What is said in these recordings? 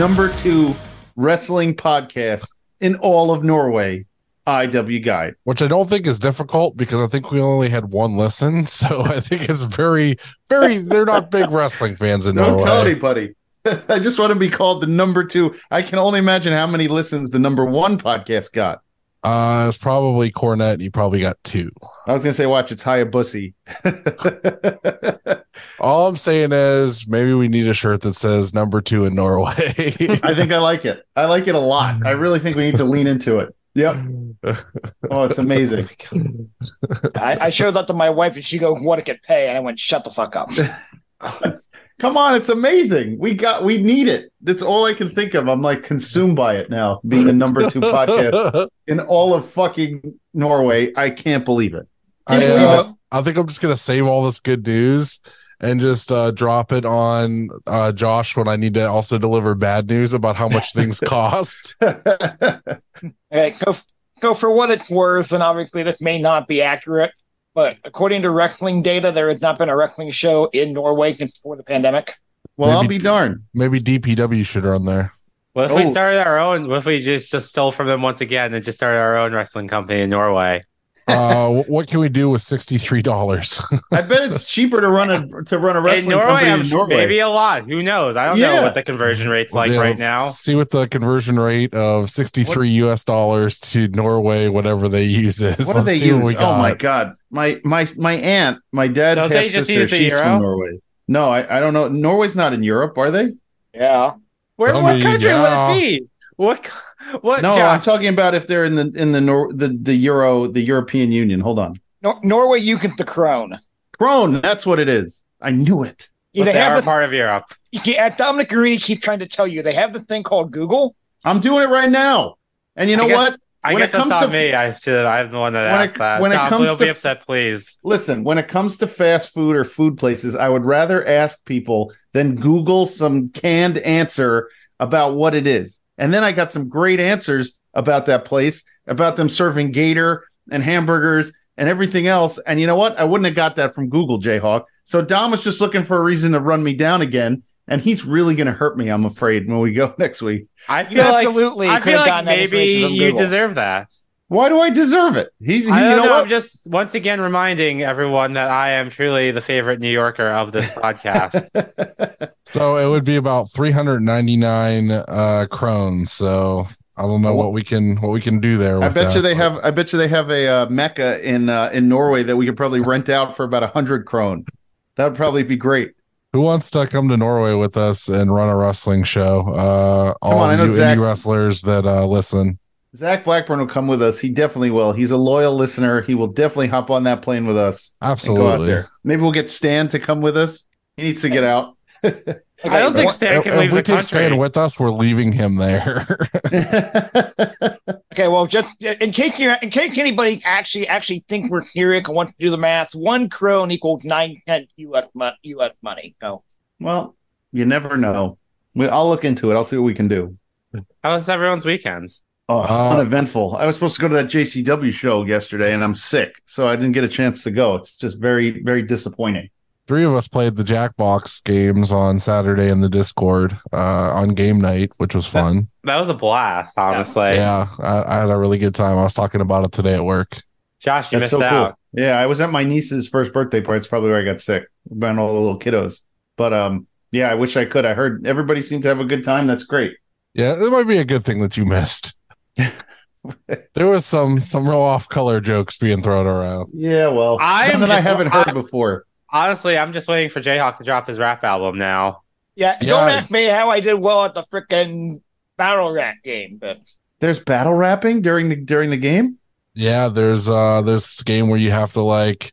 number two wrestling podcast in all of Norway, IW Guide. which I don't think is difficult because I think we only had one listen. So I think it's very, very, they're not big wrestling fans in Norway. Don't tell anybody. I just want to be called the number two. I can only imagine how many listens the number one podcast got. Uh, it's probably Cornette. and He probably got two. I was gonna say, watch, it's Hayabusa. All I'm saying is maybe we need a shirt that says number two in Norway. I think I like it. I like it a lot. I really think we need to lean into it. Yep. Oh, it's amazing. I, I showed that to my wife and she go, what it could pay. And I went, shut the fuck up. Come on, it's amazing. We got we need it. That's all I can think of. I'm like consumed by it now, being the number two podcast in all of fucking Norway. I can't believe it. I, Yeah. uh, I think I'm just gonna save all this good news and just uh, drop it on uh, Josh when I need to also deliver bad news about how much things cost. Okay, go, go for what it's worth. And obviously, this may not be accurate. But according to wrestling data, there has not been a wrestling show in Norway since before the pandemic. well, I'll be darned. Maybe DPW should run there. What if Oh. we started our own? What if we just, just stole from them once again and just started our own wrestling company in Norway? Uh, what can we do with sixty three dollars? I bet it's cheaper to run a to run a In wrestling Norway, company I'm in Norway. maybe a lot. Who knows? I don't Yeah. know what the conversion rate's like right now. See what the conversion rate of sixty three U.S. dollars to Norway, whatever they use is. What do Let's they see use? Oh my god, my my my aunt, my dad's Don't half they just sister. use the She's euro? from Norway. No, I, I don't know. Norway's not in Europe, are they? Yeah. Where? Tell What me, country yeah. would it be? What? C- What? No, I'm talking about if they're in the in the Nor- the the Euro the European Union. Hold on, Nor- Norway, you get the crown. Krone. That's what it is. I knew it. Yeah, But they they are have the, part of Europe. yeah, Dominic Garrini keep trying to tell you they have the thing called Google. I'm doing it right now. And you know I guess- what? I When guess it that's not to- me. I should. I'm the one that When it- asked that. when it comes don't to- be upset, please. Listen, when it comes to fast food or food places, I would rather ask people than Google some canned answer about what it is. And then I got some great answers about that place, about them serving gator and hamburgers and everything else. And you know what? I wouldn't have got that from Google, Jayhawk. So Dom was just looking for a reason to run me down again. And he's really going to hurt me, I'm afraid, when we go next week. I You feel like. absolutely I could feel have like gotten maybe you deserve that. Why do I deserve it? He's, he, I you don't know know. what? I'm just once again reminding everyone that I am truly the favorite New Yorker of this podcast. So it would be about three hundred ninety nine uh, crones. So I don't know what we can what we can do there. I with bet you they but- have. I bet you they have a uh, mecca in uh, in Norway that we could probably rent out for about a hundred krone. That would probably be great. Who wants to come to Norway with us and run a wrestling show? Uh, all on, I know you Zach- indie wrestlers that uh, listen. Zach Blackburn will come with us. He definitely will. He's a loyal listener. He will definitely hop on that plane with us and go out Absolutely. there. Maybe we'll get Stan to come with us. He needs to get out. I don't think what- Stan If, can if leave we the take country. Stan with us, we're leaving him there. Okay, well, just in case you in case anybody actually actually think we're serious and want to do the math, one krone equals nine cent U.S. U.S. money. So well, you never know. We, I'll look into it. I'll see what we can do. How was everyone's weekends? Oh, Uh, uneventful. I was supposed to go to that JCW show yesterday, and I'm sick, so I didn't get a chance to go. It's just very, very disappointing. Three of us played the Jackbox games on Saturday in the Discord uh, on game night, which was fun. That was a blast, honestly. yeah, I, I had a really good time. I was talking about it today at work. Josh, you That's missed so out. cool. Yeah, I was at my niece's first birthday party. It's probably where I got sick. Around all the little kiddos. But um, yeah, I wish I could. I heard everybody seemed to have a good time. That's great. Yeah, it might be a good thing that you missed. there was some some real off color jokes being thrown around. Yeah, well, I'm something I haven't heard I- before. Honestly, I'm just waiting for Jayhawk to drop his rap album now. yeah, Yeah. don't ask me how I did well at the frickin' battle rap game, but There's battle rapping during the during the game. Yeah, there's uh there's this game where you have to like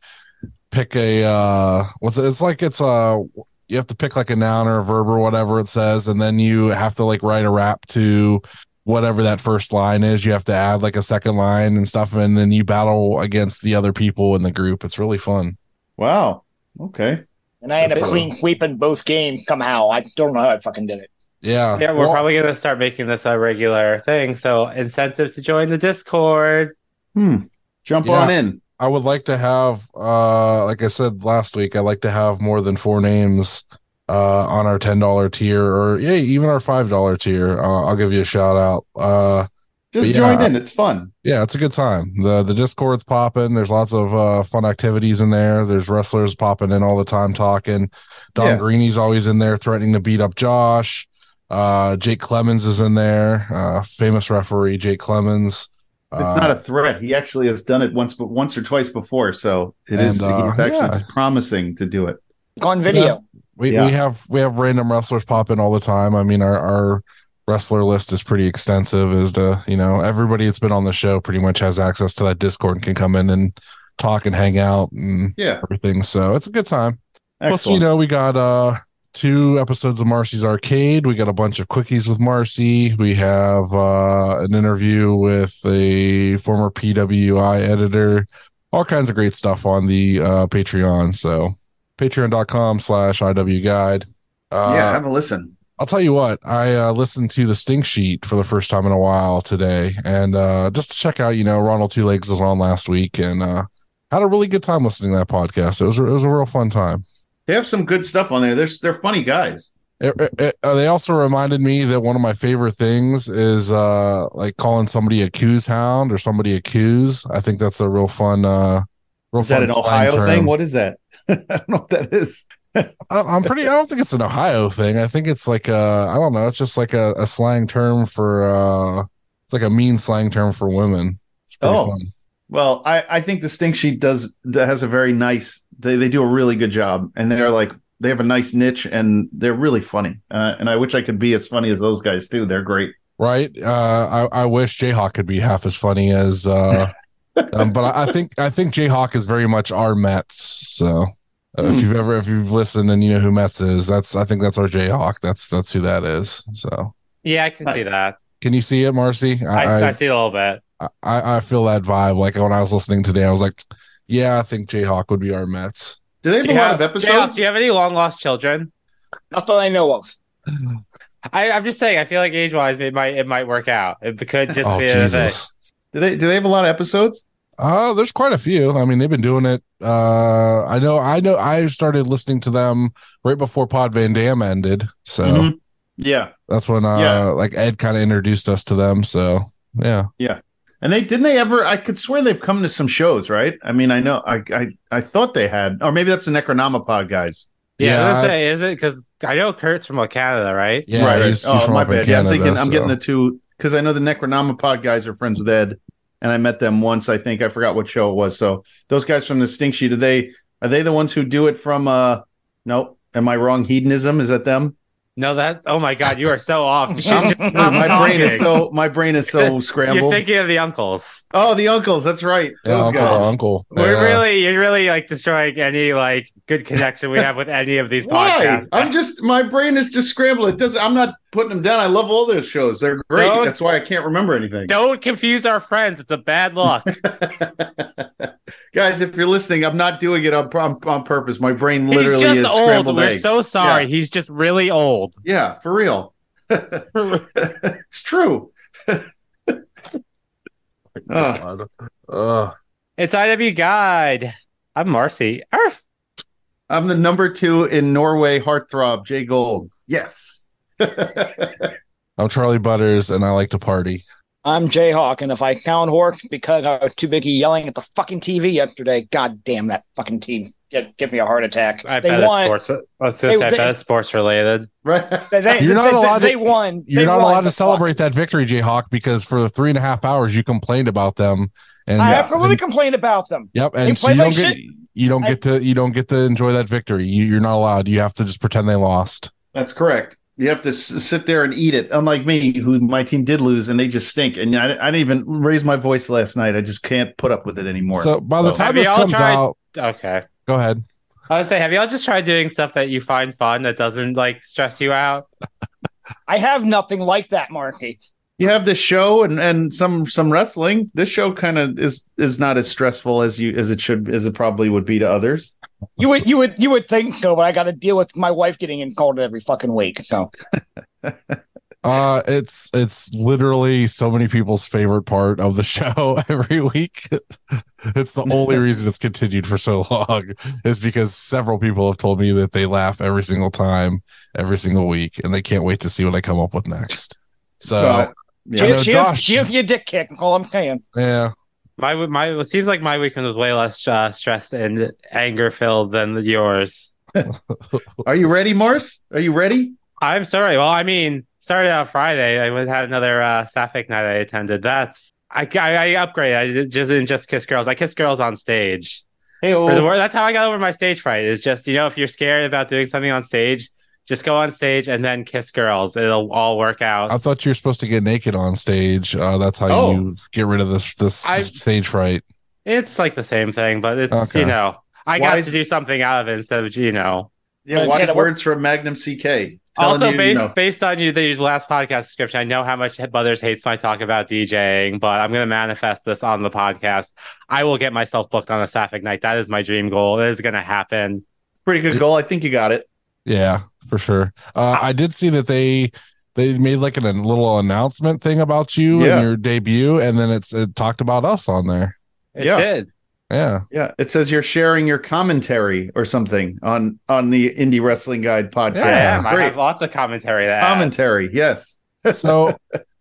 pick a uh what's it? It's like it's uh you have to pick like a noun or a verb or whatever it says, and then you have to like write a rap to whatever that first line is. You have to add like a second line and stuff, and then you battle against the other people in the group. It's really fun. Wow. Okay. and I end up uh, clean sweeping both games somehow. I don't know how I fucking did it. Yeah. Yeah, we're Well, probably gonna start making this a regular thing. So incentive to join the Discord. Hmm. Jump Yeah. on in. I would like to have uh like I said last week, I like to have more than four names uh, on our ten dollar tier, or yeah, even our five dollar tier. Uh, I'll give you a shout out. Uh, Just yeah, join I- in. It's fun. yeah, it's a good time. the The Discord's popping. There's lots of uh, fun activities in there. There's wrestlers popping in all the time talking. Don Yeah. Greeny's always in there threatening to beat up Josh. Uh, Jake Clemens is in there. Uh, famous referee Jake Clemens. It's Uh, not a threat. He actually has done it once, but once or twice before. So it is. And, uh, he's actually yeah. just promising to do it. on video. We Yeah. we have we have random wrestlers pop in all the time. I mean, our our wrestler list is pretty extensive. As to you know, everybody that's been on the show pretty much has access to that Discord and can come in and talk and hang out and Yeah. everything. So it's a good time. Plus, you know, we got uh two episodes of Marcy's Arcade. We got a bunch of quickies with Marcy. We have uh an interview with a former PWI editor. All kinds of great stuff on the uh Patreon. So patreon.com slash IW guide. Uh, yeah, have a listen. I'll tell you what, I uh, listened to the stink sheet for the first time in a while today, and uh, just to check out, you know, Ronald Two Legs was on last week, and uh, had a really good time listening to that podcast. It was it was a real fun time. They have some good stuff on there. They're they're funny guys. It, it- uh, they also reminded me that one of my favorite things is uh, like calling somebody a coos hound or somebody a coos. I think that's a real fun, uh, real Is that an Ohio term. thing? What is that? I don't know what that is. I, I'm pretty. I don't think it's an Ohio thing. I think it's like a. I don't know. It's just like a, a slang term for. uh It's like a mean slang term for women. It's pretty Oh. fun. Well, I, I think the stink sheet does that has a very nice. They they do a really good job, and they're like they have a nice niche, and they're really funny. Uh, and I wish I could be as funny as those guys too. They're great. Right. Uh, I I wish Jayhawk could be half as funny as. uh um, But I, I think I think Jayhawk is very much our Mets. So. Uh, Hmm. If you've ever, if you've listened and you know who Mets is, that's I think that's our Jayhawk. That's that's who that is. So, Yeah, I can see that. can you see it, Marcy? I, I, see a little bit. I, I feel that vibe. Like when I was listening today, I was like, yeah, I think Jayhawk would be our Mets. Do they have Do a lot have, of Jay, episodes? do you have any long lost children? Not that I know of. I, I'm just saying. I feel like age wise, it might it might work out. It could just oh be a thing. Jesus! Do they do they have a lot of episodes? Uh, there's quite a few. I mean, they've been doing it. Uh, I know, I know. I started listening to them right before Pod Van Dam ended, so Mhm. Yeah, that's when uh, Yeah. like Ed kind of introduced us to them. So yeah, yeah. and they didn't they ever? I could swear they've come to some shows, right? I mean, I know I I, I thought they had, or maybe that's the Necronomipod guys. Yeah, Yeah, I was gonna say, is it because I know Kurt's from like, Canada, right? yeah. right. he's- right. he's Oh, from my up in bad. yeah, I'm Canada, thinking I'm getting the two because I know the Necronomipod guys are friends with Ed, and I met them once. I think I forgot what show it was. So those guys from the Stink Sheet, are they are they the ones who do it from? uh Nope. Am I wrong? Hedonism is that them? No, that's oh my god, you are so off. You should I'm- just Dude, stop my brain is so my brain is so scrambled. You're scrambled. thinking of the uncles. oh, the uncles. That's right. Yeah, Those uncle, guys. uncle. We're Yeah. really you're really like destroying any like good connection we have with any of these Why? podcasts. I'm just my brain is just scrambled. It does. I'm not putting them down. I love all those shows. They're great. Don't- That's why I can't remember anything. Don't confuse our friends. It's a bad luck. Guys, if you're listening, I'm not doing it on, on, on purpose. My brain He's literally just is old. scrambled We're eggs. so sorry. He's just really old. Yeah, for real. it's true. Oh Ugh. Ugh. It's IW Guide. I'm Marcy. Arf. I'm the number two in Norway heartthrob, Jay Gold. Yes. I'm Charly Butters, and I like to party. I'm Jayhawk, and if I count Hork because I was too busy yelling at the fucking TV yesterday, god damn that fucking team. Get, give me a heart attack. I they bet it's won. sports. Let's They- say I they- bet it's sports related. right. They, they, You're not they, allowed they, to- they won. You're not won, allowed to celebrate fuck. that victory, Jayhawk, because for the three and a half hours you complained about them. And I Yeah. absolutely complained about them. Yep, They and so played you don't get you don't I- to you don't get to enjoy that victory. You, you're not allowed. You have to just pretend they lost. That's correct. You have to s- sit there and eat it. Unlike me, who my team did lose and they just stink. And I, I didn't even raise my voice last night. I just can't put up with it anymore. So by the So- time Have this y'all comes tried- out, Okay. go ahead. I would say, have y'all just tried doing stuff that you find fun that doesn't like stress you out? I have nothing like that, Marky. you have this show and, and some some wrestling. This show kind of is is not as stressful as you as it should as it probably would be to others. You would you would you would think so, but I got to deal with my wife getting in called every fucking week. So Uh, it's it's literally so many people's favorite part of the show every week. it's the only reason it's continued for so long is because several people have told me that they laugh every single time, every single week, and they can't wait to see what I come up with next. So Well, I know Give, give, Josh- give you a dick kick. All I'm saying. yeah, My my it seems like my weekend was way less uh, stressed and anger filled than yours. Are you ready, Morse? Are you ready? I'm sorry. Well, I mean, started out Friday. I went had another uh, Sapphic night I attended. That's I I, I upgraded. I just didn't just kiss girls. I kiss girls on stage. Hey, For the wor- that's how I got over my stage fright. Is just you know if you're scared about doing something on stage, just go on stage and then kiss girls. It'll all work out. I thought you were supposed to get naked on stage. Uh, that's how Oh. you get rid of this this I- stage fright. it's like the same thing, but it's Okay. you know I Why got is- to do something out of it instead of you know. yeah, wise yeah, words from Magnum CK. Telling also, you, you based know. based on you the last podcast description, I know how much Butters hates when I talk about DJing, but I'm going to manifest this on the podcast. I will get myself booked on a Sapphic night. That is my dream goal. It is going to happen. pretty good goal. I think you got it. Yeah, for sure. Uh, I did see that they they made like an, a little announcement thing about you Yeah. and your debut, and then it's it talked about us on there. It Yeah. did. Yeah, Yeah, it says you're sharing your commentary or something on on the Indie Wrestling Guide podcast. I am. I Great have lots of commentary there. commentary. Yes. so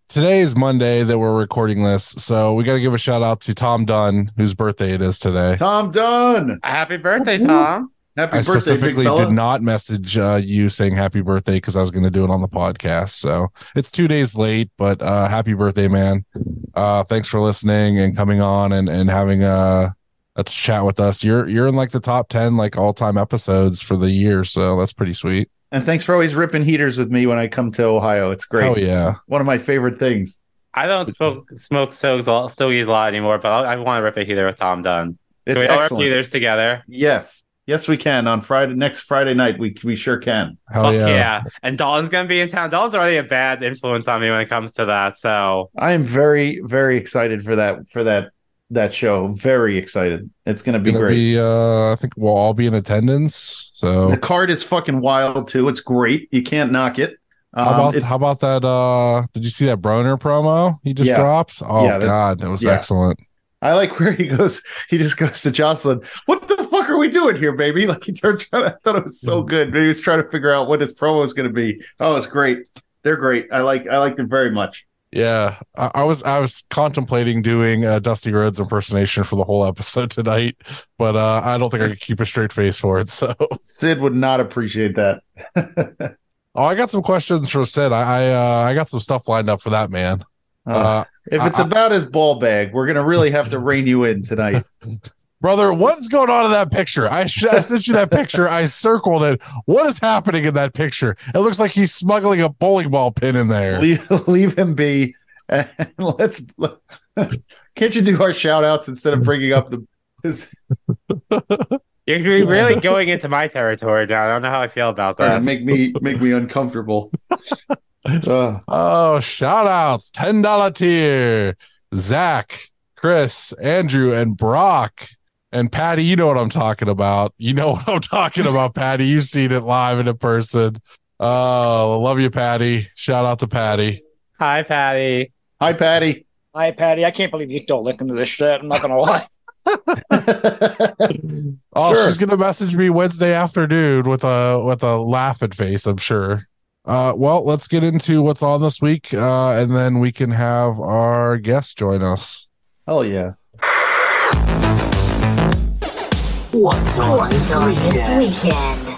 today is Monday that we're recording this, so we got to give a shout out to Tom Dunn, whose birthday it is today. Tom Dunn. Happy birthday, Woo-hoo. Tom. Happy I birthday, specifically did not message uh, you saying happy birthday because I was going to do it on the podcast. So it's two days late, but uh, happy birthday, man. Uh, thanks for listening and coming on and, and having a, a chat with us. You're you're in like the top 10 like all time episodes for the year. So that's pretty sweet. And thanks for always ripping heaters with me when I come to Ohio. It's great. Oh, yeah. One of my favorite things. I don't smoke smoke stogies a stogies a lot anymore, but I, I want to rip a heater with Tom Dunn. Can It's we all rip heaters together? Yes. Yes, we can. On Friday next Friday night, we we sure can. Hell Fuck yeah. yeah. And Dalton's gonna be in town. Dalton's already a bad influence on me when it comes to that. So I am very, very excited for that for that that show. Very excited. It's gonna be Gonna great. be, uh, I think we'll all be in attendance. So The card is fucking wild too. It's great. You can't knock it. Um, how about it's- how about that? Uh, did you see that Broner promo he just Yeah. dropped? Oh Yeah, that- God, that was yeah. excellent. I like where he goes. He just goes to Jocelyn. What the fuck are we doing here, baby? Like he turns around. I thought it was so Mm. good. Maybe he was trying to figure out what his promo is going to be. Oh, it's great. They're great. I like. I liked them very much. Yeah, I, I was I was contemplating doing a Dusty Rhodes impersonation for the whole episode tonight, but uh, I don't think I could keep a straight face for it. So, Sid would not appreciate that. oh, I got some questions for Sid. I I, uh, I got some stuff lined up for that man. Uh, Uh, if it's I- about his ball bag, we're gonna really have to rein you in tonight. brother, what's going on in that picture? I, sh- I sent you that picture. I circled it. What is happening in that picture? It looks like he's smuggling a bowling ball pin in there. leave, leave him be, and let's. Can't you do our shout outs instead of bringing up the? His, you're you're really going into my territory now. I don't know how I feel about that. make me make me uncomfortable. Uh, Oh, shout outs. $10 tier. Zach, Chris, Andrew, and Brock. And Patty, you know what I'm talking about. You know what I'm talking about, Patty. You've seen it live and in person. Oh, love you, Patty. Shout out to Patty. Hi, Patty. hi, Patty. Hi, Patty. I can't believe you don't listen to this shit. I'm not gonna lie. Oh, Sure. she's gonna message me Wednesday afternoon with a with a laughing face, I'm sure. Uh well, let's get into what's on this week, uh, and then we can have our guest join us. Hell yeah. What's on What's this on this weekend? weekend?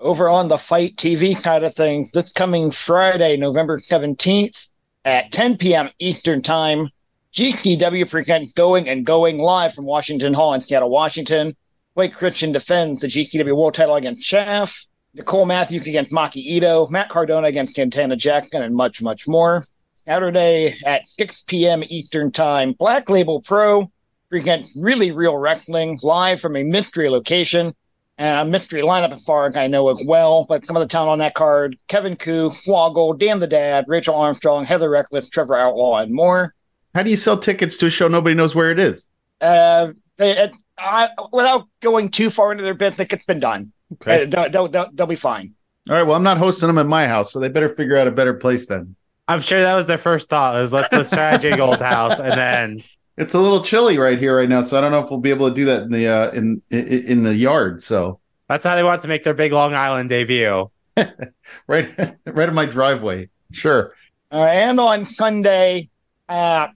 Over on the Fight TV kind of thing, this coming Friday, November 17th at 10 p.m. Eastern Time, GTW present Going and Going live from Washington Hall in Seattle, Washington. Blake Christian defends the GKW World title against Shaft. Nicole Matthews against Maki Ito. Matt Cardona against Cantana Jackson, and much, much more. Saturday at 6 p.m. Eastern Time, Black Label Pro present Really Real Wrestling live from a mystery location and a mystery lineup as far as I know as well. But some of the talent on that card Kevin Ku, Woggle, Dan the Dad, Rachel Armstrong, Heather Reckless, Trevor Outlaw, and more. How do you sell tickets to a show nobody knows where it is? Uh, they, I, without going too far into their business, it's been done. Okay. Uh, they'll, they'll, they'll, they'll be fine. All right. Well, I'm not hosting them at my house, so they better figure out a better place then. I'm sure that was their first thought was let's let's try at Jay Gold's house, and then It's a little chilly right here right now, so I don't know if we'll be able to do that in the uh, in, in in the yard. So that's how they want to make their big Long Island debut. right, right in my driveway. Sure. Uh, and on Sunday, uh,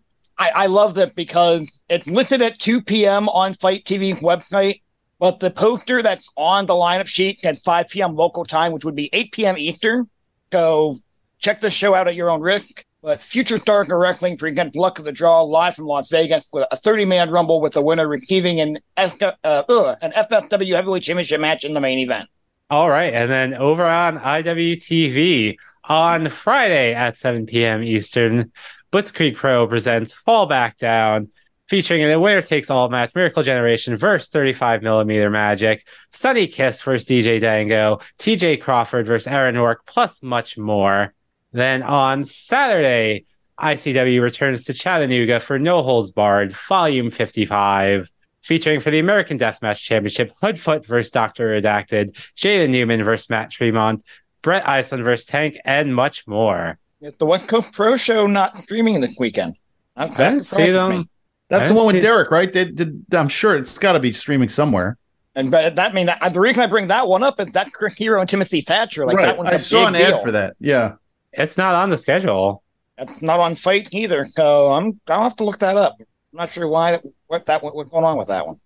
I, I love that because it's listed at 2 p.m. on Fight TV website, but the poster that's on the lineup sheet at 5 p.m. local time, which would be 8 p.m. Eastern. So check the show out at your own risk. But Future Stars of Wrestling presents Luck of the Draw live from Las Vegas with a 30 man rumble with the winner receiving an, F- uh, uh, an FFW Heavyweight Championship match in the main event. All right. And then over on IWTV on Friday at 7 p.m. Eastern, Blitzkrieg Pro presents Fall Back Down, featuring a winner takes all match Miracle Generation versus 35 millimeter Magic, Sunny Kiss versus DJ Dango, TJ Crawford versus Aaron York, plus much more. Then on Saturday, ICW returns to Chattanooga for No Holds Barred, Volume 55, featuring for the American Deathmatch Championship Hoodfoot versus Dr. Redacted, Jaden Newman versus Matt Tremont, Brett Iceland versus Tank, and much more. It's the West Coast Pro Show not streaming this weekend. I didn't see them. That's the one with Derek, right? They, did, I'm sure it's got to be streaming somewhere. And but that mean that the reason I bring that one up is that Hero and Timothy Thatcher. Like right. that one, I saw an deal. ad for that. Yeah, it's not on the schedule. It's not on Fight either. So I'm I'll have to look that up. I'm not sure why what that what's going on with that one.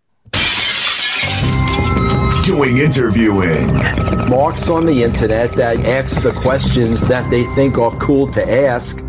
Doing interviewing. Marks on the internet that ask the questions that they think are cool to ask.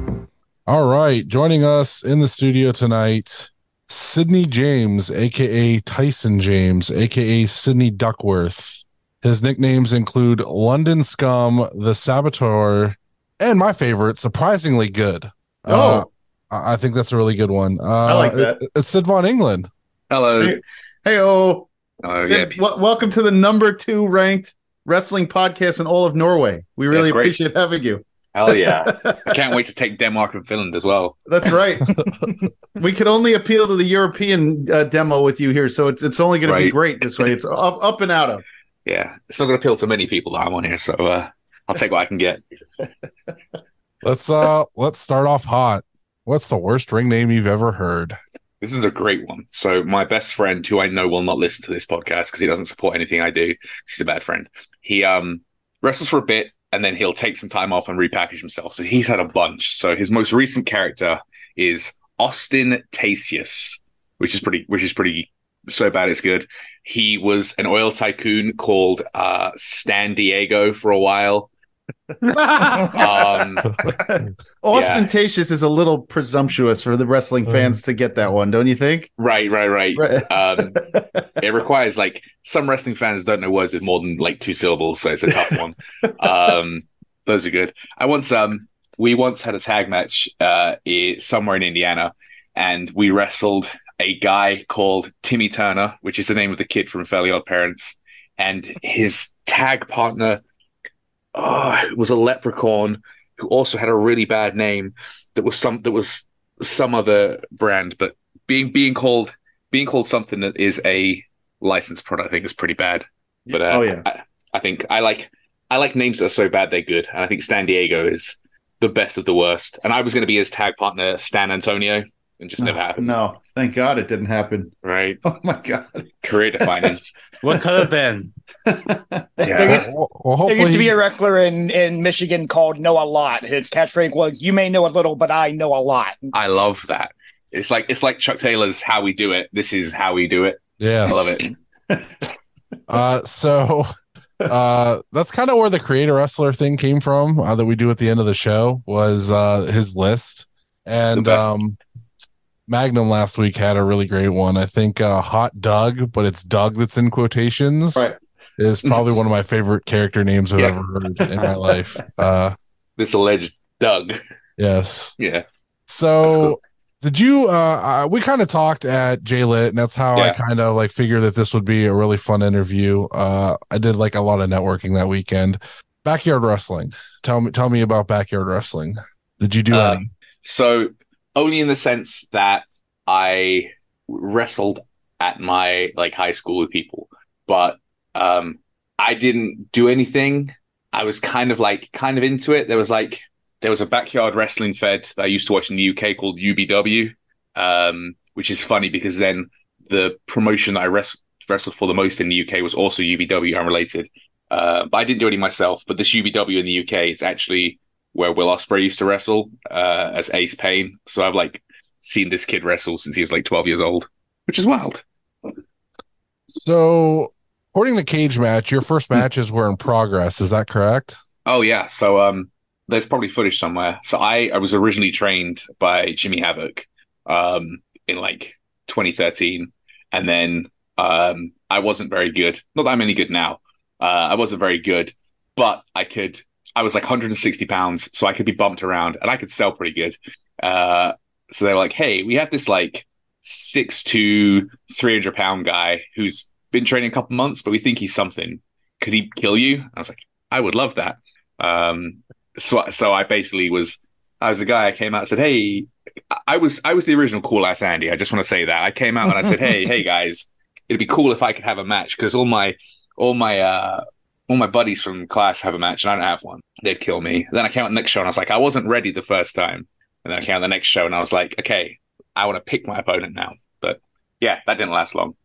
All right, joining us in the studio tonight, Sydney James, aka Tyson James, aka Sydney Duckworth. His nicknames include London Scum, The Saboteur, and my favorite, surprisingly good. Oh, uh, I think that's a really good one. Uh, I like that. It, it's Sid Von Engeland. Hello. Hey, hey oh. Oh, yeah. w- welcome to the number two ranked wrestling podcast in all of Norway. We really appreciate having you. Hell yeah. I can't wait to take Denmark and Finland as well. That's right. we could only appeal to the European uh, demo with you here, so it's it's only going to be great this way. It's up up and out of. Yeah. It's not going to appeal to many people that I'm on here, so uh, I'll take what I can get. Let's uh let's start off hot. What's the worst ring name you've ever heard? This is a great one. So my best friend, who I know will not listen to this podcast because he doesn't support anything I do, he's a bad friend. He um wrestles for a bit and then he'll take some time off and repackage himself. So he's had a bunch. So his most recent character is Austin Tasius, which is pretty which is pretty so bad it's good. He was an oil tycoon called uh Stan Diego for a while. Um Ostentatious is a little presumptuous for the wrestling fans to get that one, don't you think? right, right, right. Right. Um it requires like some wrestling fans don't know words with more than like two syllables, so it's a tough one. um, those are good. I once um we once had a tag match uh i- somewhere in Indiana, and we wrestled a guy called Timmy Turner, which is the name of the kid from Fairly Odd Parents, and his tag partner oh, was a leprechaun who also had a really bad name that was some that was some other brand, but being being called being called something that is a licensed product, I think is pretty bad. But uh, Oh, yeah. I, I think I like I like names that are so bad they're good, and I think Stan Diego is the best of the worst. And I was going to be his tag partner, Stan Antonio, and just never happened. No, thank God it didn't happen. Right, Oh my God. career defining. What could have been? yeah, Well, well, There used to be a wrestler in, in Michigan called Know a Lot. His catchphrase was, "You may know a little, but I know a lot." I love that. It's like it's like Chuck Taylor's "How We Do It." This is how we do it. Yeah, I love it. Uh, so uh, that's kind of where the creator wrestler thing came from uh, that we do at the end of the show was uh, his list, and um, Magnum last week had a really great one. I think uh, Hot Doug, but it's Doug that's in quotations. Right. Is probably one of my favorite character names I've Yeah. ever heard in my life. Uh, This alleged Doug. yes. Yeah, So cool. did you uh, uh we kind of talked at J Lit and that's how I kind of like figured that this would be a really fun interview. Uh I did like a lot of networking that weekend. Backyard wrestling. Tell me tell me about backyard wrestling. Did you do Uh, any? So only in the sense that I wrestled at my like high school with people, but um, I didn't do anything. I was kind of like kind of into it. There was like there was a backyard wrestling fed that I used to watch in the UK called UBW, um, which is funny because then the promotion that I res- wrestled for the most in the UK was also UBW unrelated. Uh, but I didn't do any myself. But this UBW in the UK is actually where Will Ospreay used to wrestle uh, as Ace Payne. So I've like seen this kid wrestle since he was like 12 years old, which is wild. So, according to Cagematch, your first matches were in progress. Is that correct? Oh yeah. So um, there's probably footage somewhere. So I I was originally trained by Jimmy Havoc, um, in like 2013, and then um, I wasn't very good. Not that I'm any good now. Uh, I wasn't very good, but I could. I was like 160 pounds, so I could be bumped around, and I could sell pretty good. Uh, so they were like, "Hey, we have this like six to 300 pound guy who's been training a couple months, but we think he's something. Could he kill you?" I was like, "I would love that." Um, so so I basically was I was the guy I came out and said, "Hey, I was I was the original cool ass Andy. I just want to say that I came out and I said, "Hey, hey guys, it'd be cool if I could have a match because all my all my uh all my buddies from class have a match and I don't have one. They'd kill me." Then I came out the next show and I was like, I wasn't ready the first time, and then I came out the next show and I was like, "Okay, I want to pick my opponent now." But yeah, that didn't last long.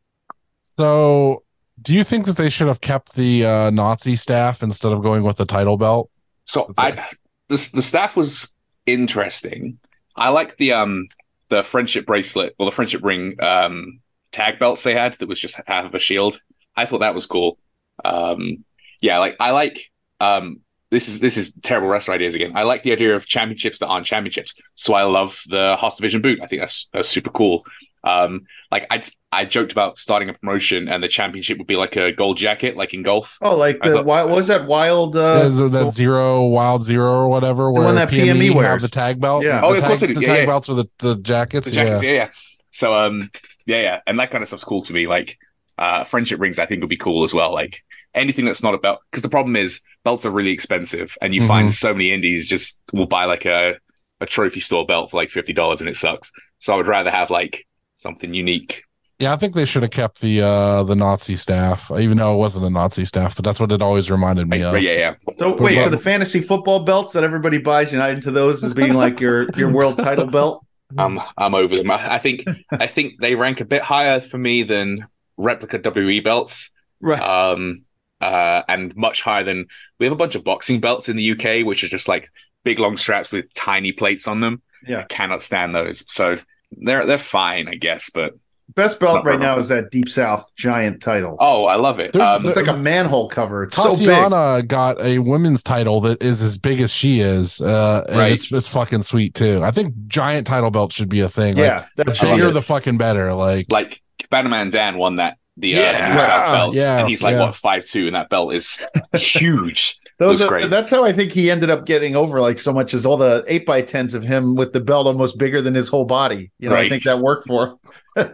So, do you think that they should have kept the uh, Nazi staff instead of going with the title belt? So Okay. I the the staff was interesting. I like the um the friendship bracelet or the friendship ring um tag belts they had that was just half of a shield. I thought that was cool. Um yeah, like I like um this is this is terrible wrestler ideas again. I like the idea of championships that aren't championships. So I love the House Division boot. I think that's that's super cool. Um like I I joked about starting a promotion and the championship would be like a gold jacket, like in golf. Oh, like I the thought- what was that wild? Uh, that that zero wild zero or whatever, where one that PME have wears. the tag belt. Yeah. the Oh, of tag, course they do. the Yeah, tag yeah. belts or the, the jackets. the jackets, yeah. yeah. yeah, So um, yeah, yeah, and that kind of stuff's cool to me. Like uh, friendship rings, I think would be cool as well. Like anything that's not a belt, because the problem is belts are really expensive, and you Mhm. find so many indies just will buy like a a trophy store belt for like fifty dollars, and it sucks. So I would rather have like something unique. Yeah, I think they should have kept the uh the Nazi staff, even though it wasn't a Nazi staff, but that's what it always reminded me of. yeah, yeah. so wait, so the fantasy football belts that everybody buys united to those as being like your your world title belt. I'm I'm over them. I, I think I think they rank a bit higher for me than replica WE belts. Right. um uh and much higher than we have a bunch of boxing belts in the UK which are just like big long straps with tiny plates on them. Yeah. I cannot stand those. So they're they're fine, I guess, but Best belt right now is that Deep South giant title. oh, I love it. There's- Um, it's like a manhole cover. It's so big. Tatiana got a women's title that is as big as she is. Uh and Right. it's it's fucking sweet too. I think giant title belt should be a thing. Yeah, that the bigger the fucking better. Like, like Bannerman Dan won that the uh, Yeah, New South belt, yeah, and he's like yeah. what five two, and that belt is huge. Those are, great. That's how I think he ended up getting over like so much as all the eight by tens of him with the belt almost bigger than his whole body. You know, I think that worked for him.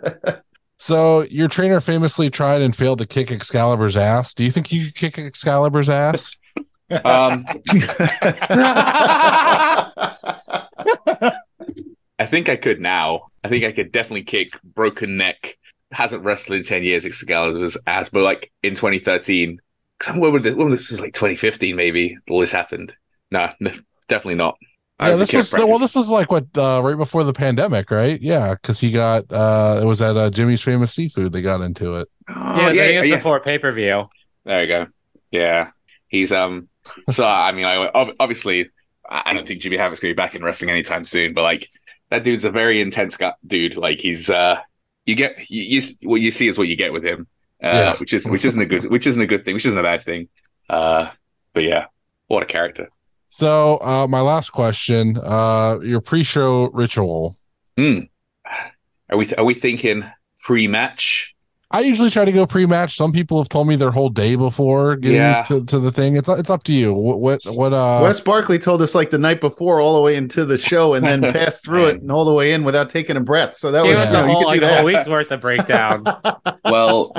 so your trainer famously tried and failed to kick Excalibur's ass. Do you think you could kick Excalibur's ass? Um, I think I could now. I think I could definitely kick broken neck. Hasn't wrestled in ten years. Excalibur was as, but like in 2013, When would this, when this was like 2015, maybe all this happened. No, no definitely not. Yeah, was this was at well. This was like what uh, right before the pandemic, right? Yeah, because he got uh, it was at uh, Jimmy's Famous Seafood. They got into it. Oh, yeah, yeah, I yeah. before pay per view. There you go. Yeah, he's um. So I mean, I obviously I I don't think Jimmy Havoc's gonna be back in wrestling anytime soon. But like that dude's a very intense guy, dude. Like he's uh, you get you, you what you see is what you get with him. Uh, Yeah. which is which isn't a good which isn't a good thing, which isn't a bad thing. Uh, but yeah, what a character. So uh, my last question: uh, your pre-show ritual. Hmm. Are we are we thinking pre-match? I usually try to go pre-match. Some people have told me their whole day before getting Yeah. to, to the thing. It's it's up to you. What what, what uh? Wes Barkley told us like the night before, all the way into the show, and then passed through it and all the way in without taking a breath. So that was was you know, a whole, could like do a whole week's worth of breakdown. well,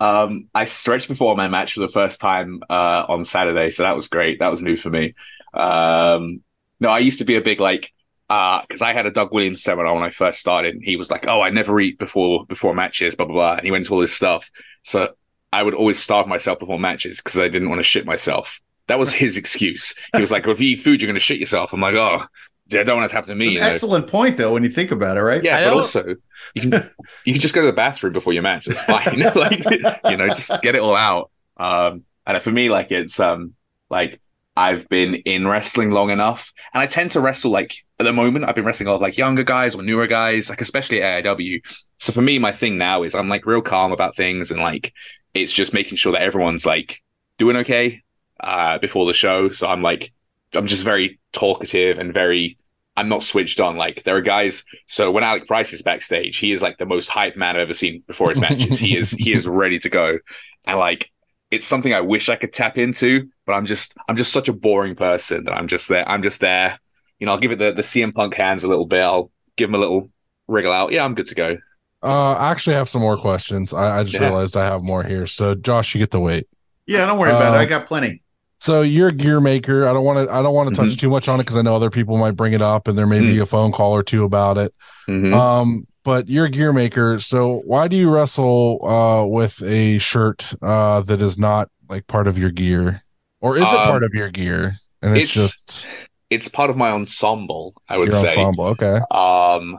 um, I stretched before my match for the first time uh, on Saturday, so that was great. That was new for me. Um, no, I used to be a big like because I had a Doug Williams seminar when I first started. And he was like, "Oh, I never eat before before matches, blah blah blah," and he went into all this stuff. So I would always starve myself before matches because I didn't want to shit myself That was his excuse. He was like, "If you eat food, you're going to shit yourself." I'm like, "Oh, I don't want it to happen to me." An you know? excellent point, though, when you think about it, right? Yeah, I but don't- also you can you can just go to the bathroom before your match. It's fine. like you know, just get it all out. Um, and for me, like it's um like I've been in wrestling long enough, and I tend to wrestle like at the moment. I've been wrestling a lot of like younger guys or newer guys, like especially at AIW. So for me, my thing now is I'm like real calm about things, and like it's just making sure that everyone's like doing okay uh, before the show. So I'm like I'm just very talkative and very I'm not switched on. Like there are guys. So when Alec Price is backstage, he is like the most hype man I've ever seen before his matches. he is he is ready to go, and like it's something I wish I could tap into, but I'm just I'm just such a boring person that I'm just there. I'm just there. You know, I'll give it the the CM Punk hands a little bit. I'll give him a little wriggle out. Yeah, I'm good to go. Uh, I actually have some more questions. I, I just Yeah. realized I have more here. So, Josh, you get to wait. Yeah, don't worry about it. Uh, I got plenty. So you're a gear maker. I don't want to. I don't want to touch Mhm. too much on it because I know other people might bring it up, and there may be Mm. a phone call or two about it. Mhm. Um, but you're a gear maker. So why do you wrestle uh with a shirt uh that is not like part of your gear, or is it Um, part of your gear? And it's, it's- just it's part of my ensemble. I would your say. ensemble. Okay. Um,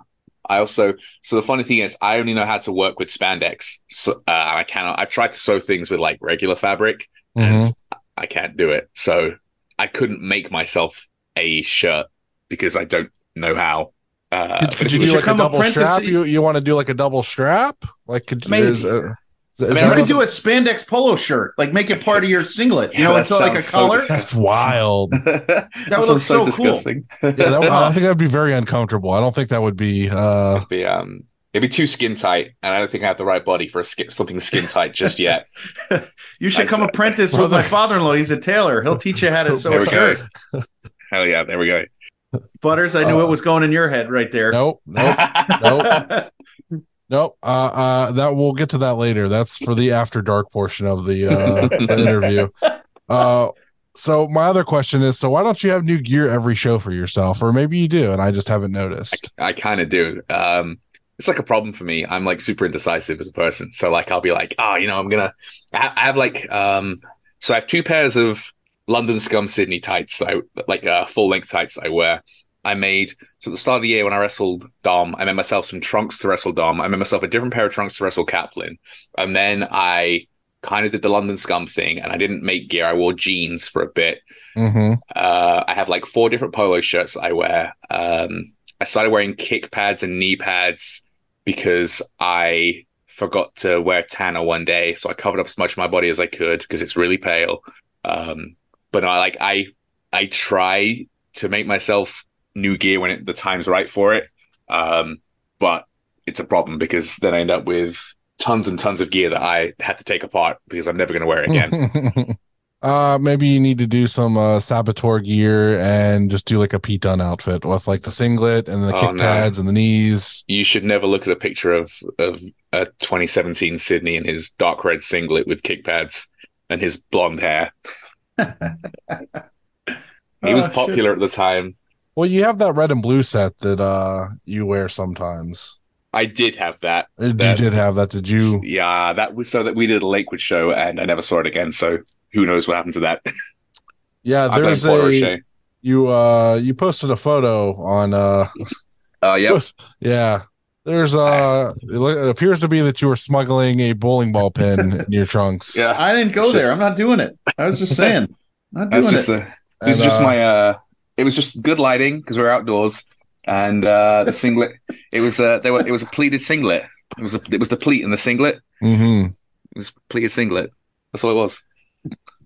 I also so the funny thing is I only know how to work with spandex. So uh, and I cannot. I've tried to sew things with like regular fabric, Mhm. and I can't do it. So I couldn't make myself a shirt because I don't know how. Uh, Could, could if you do like a double strap? You you want to do like a double strap? Like could Maybe. is, uh, is I mean, You could do a spandex polo shirt, like make it part of your singlet. You Yeah, know, that it's like a sounds so collar. dis- that's wild. that would sounds look so cool. disgusting. Yeah, that would, I think that'd be very uncomfortable. I don't think that would be. uh It'd be um, it'd be too skin tight, and I don't think I have the right body for a skin, something skin tight just yet. You should I come saw- apprentice with my father-in-law. He's a tailor. He'll teach you how to sew There a we shirt. go. Hell yeah, there we go. Butters, I knew Uh, it was going in your head right there. Nope. Nope. nope. Nope. Uh, uh, that we'll get to that later. That's for the after dark portion of the, uh, the interview. Uh, so my other question is, so why don't you have new gear every show for yourself, or maybe you do, and I just haven't noticed. I kind of do. Um, it's like a problem for me. I'm like super indecisive as a person. So like, I'll be like, oh, you know, I'm gonna. I I have like, um, so I have two pairs of London Scum Sydney tights that I like, uh, full length tights that I wear. I made so at the start of the year when I wrestled Dom, I made myself some trunks to wrestle Dom. I made myself a different pair of trunks to wrestle Kaplan, and then I kind of did the London Scum thing, and I didn't make gear. I wore jeans for a bit, Mm-hmm. uh, I have like four different polo shirts that I wear. Um, I started wearing kick pads and knee pads because I forgot to wear tanner one day, so I covered up as much of my body as I could because it's really pale. Um, but I like I I try to make myself new gear when it, the time's right for it. Um, but it's a problem because then I end up with tons and tons of gear that I had to take apart because I'm never going to wear it again. uh, maybe you need to do some uh, Saboteur gear and just do like a Pete Dunne outfit with like the singlet and the Oh, kick no. pads and the knees. you should never look at a picture of of a 2017 Sydney in his dark red singlet with kick pads and his blonde hair. He was Oh, shit. popular at the time. Well, you have that red and blue set that uh you wear sometimes. I did have that. Uh, You That- did have that. Did you? Yeah, that was so that we did a Lakewood show and I never saw it again. So who knows what happened to that? Yeah, there's a you uh you posted a photo on uh Uh, yep. post- yeah. There's uh it, appears to be that you were smuggling a bowling ball pin in your trunks. Yeah. I didn't go It's there. just- I'm not doing it. I was just saying. Not doing just it. uh, it was And, just uh, my uh it was just good lighting because we are outdoors and uh the singlet it was uh there were it was a pleated singlet. It was a, it was the pleat in the singlet. Mm-hmm. It was pleated singlet. That's all it was.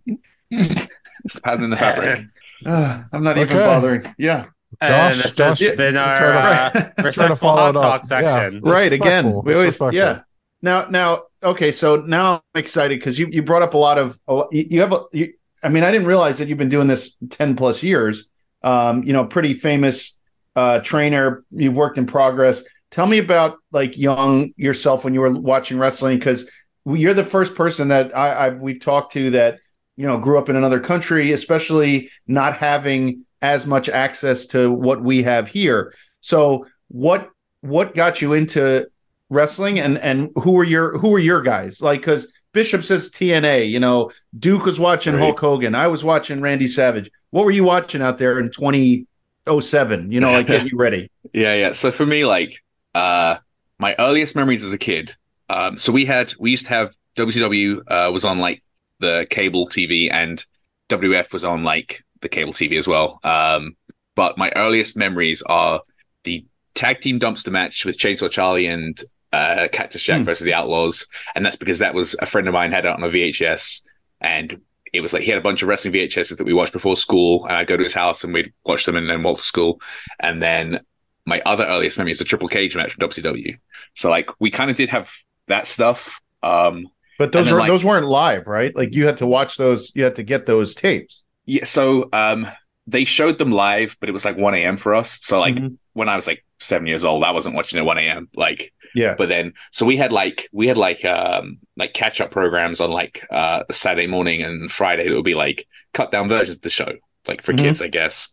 it's the pattern in the fabric. Uh, I'm not even bothering. Yeah. And Josh- this Josh, has been our try to- uh, Try to respectful follow hot it talk up. Yeah. section. right again. We always yeah. Now now okay so now i'm excited because you you brought up a lot of you you have a you, i mean i didn't realize that you've been doing this 10 plus years. Um you know pretty famous uh trainer. You've worked in progress. Tell me about like young yourself when you were watching wrestling because you're the first person that I, I've we've talked to that you know grew up in another country especially not having as much access to what we have here so what what got you into wrestling and and who were your who were your guys like because Bishop says TNA. You know, Duke was watching Right. Hulk Hogan. I was watching Randy Savage. What were you watching out there in 2007? You know, like get you ready. Yeah, yeah. So for me, like, uh, my earliest memories as a kid. Um, so we had we used to have WCW uh, was on like the cable TV and WF was on like the cable TV as well. Um, but my earliest memories are the tag team dumpster match with Chainsaw Charlie and uh, Cactus Jack Hmm. versus the Outlaws, and that's because that was a friend of mine had it on a VHS, and it was like he had a bunch of wrestling VHSs that we watched before school, and I'd go to his house and we'd watch them and then walk to school, and then my other earliest memory is a triple cage match from WCW. So like we kind of did have that stuff. Um, But those were like- those weren't live, right? Like you had to watch those. You had to get those tapes. Yeah, so um, they showed them live, but it was like 1 a.m. for us. So like Mhm. when I was like seven years old, I wasn't watching at 1 a.m. Like, yeah, but then so we had like we had like um like catch up programs on like uh Saturday morning and Friday that would be like cut down versions of the show, like for Mhm. kids, I guess.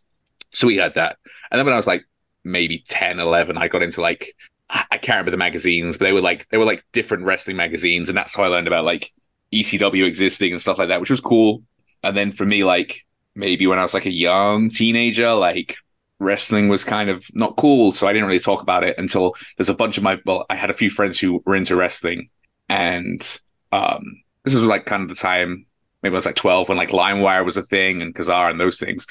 So we had that, and then when I was like maybe 10, 11, I got into like I can't remember the magazines, but they were like they were like different wrestling magazines, and that's how I learned about like ECW existing and stuff like that, which was cool. And then for me, like maybe when I was like a young teenager, like wrestling was kind of not cool, so I didn't really talk about it until there's a bunch of my well, I had a few friends who were into wrestling, and um, this was like kind of the time maybe I was like 12 when like LimeWire was a thing and Kazaa and those things,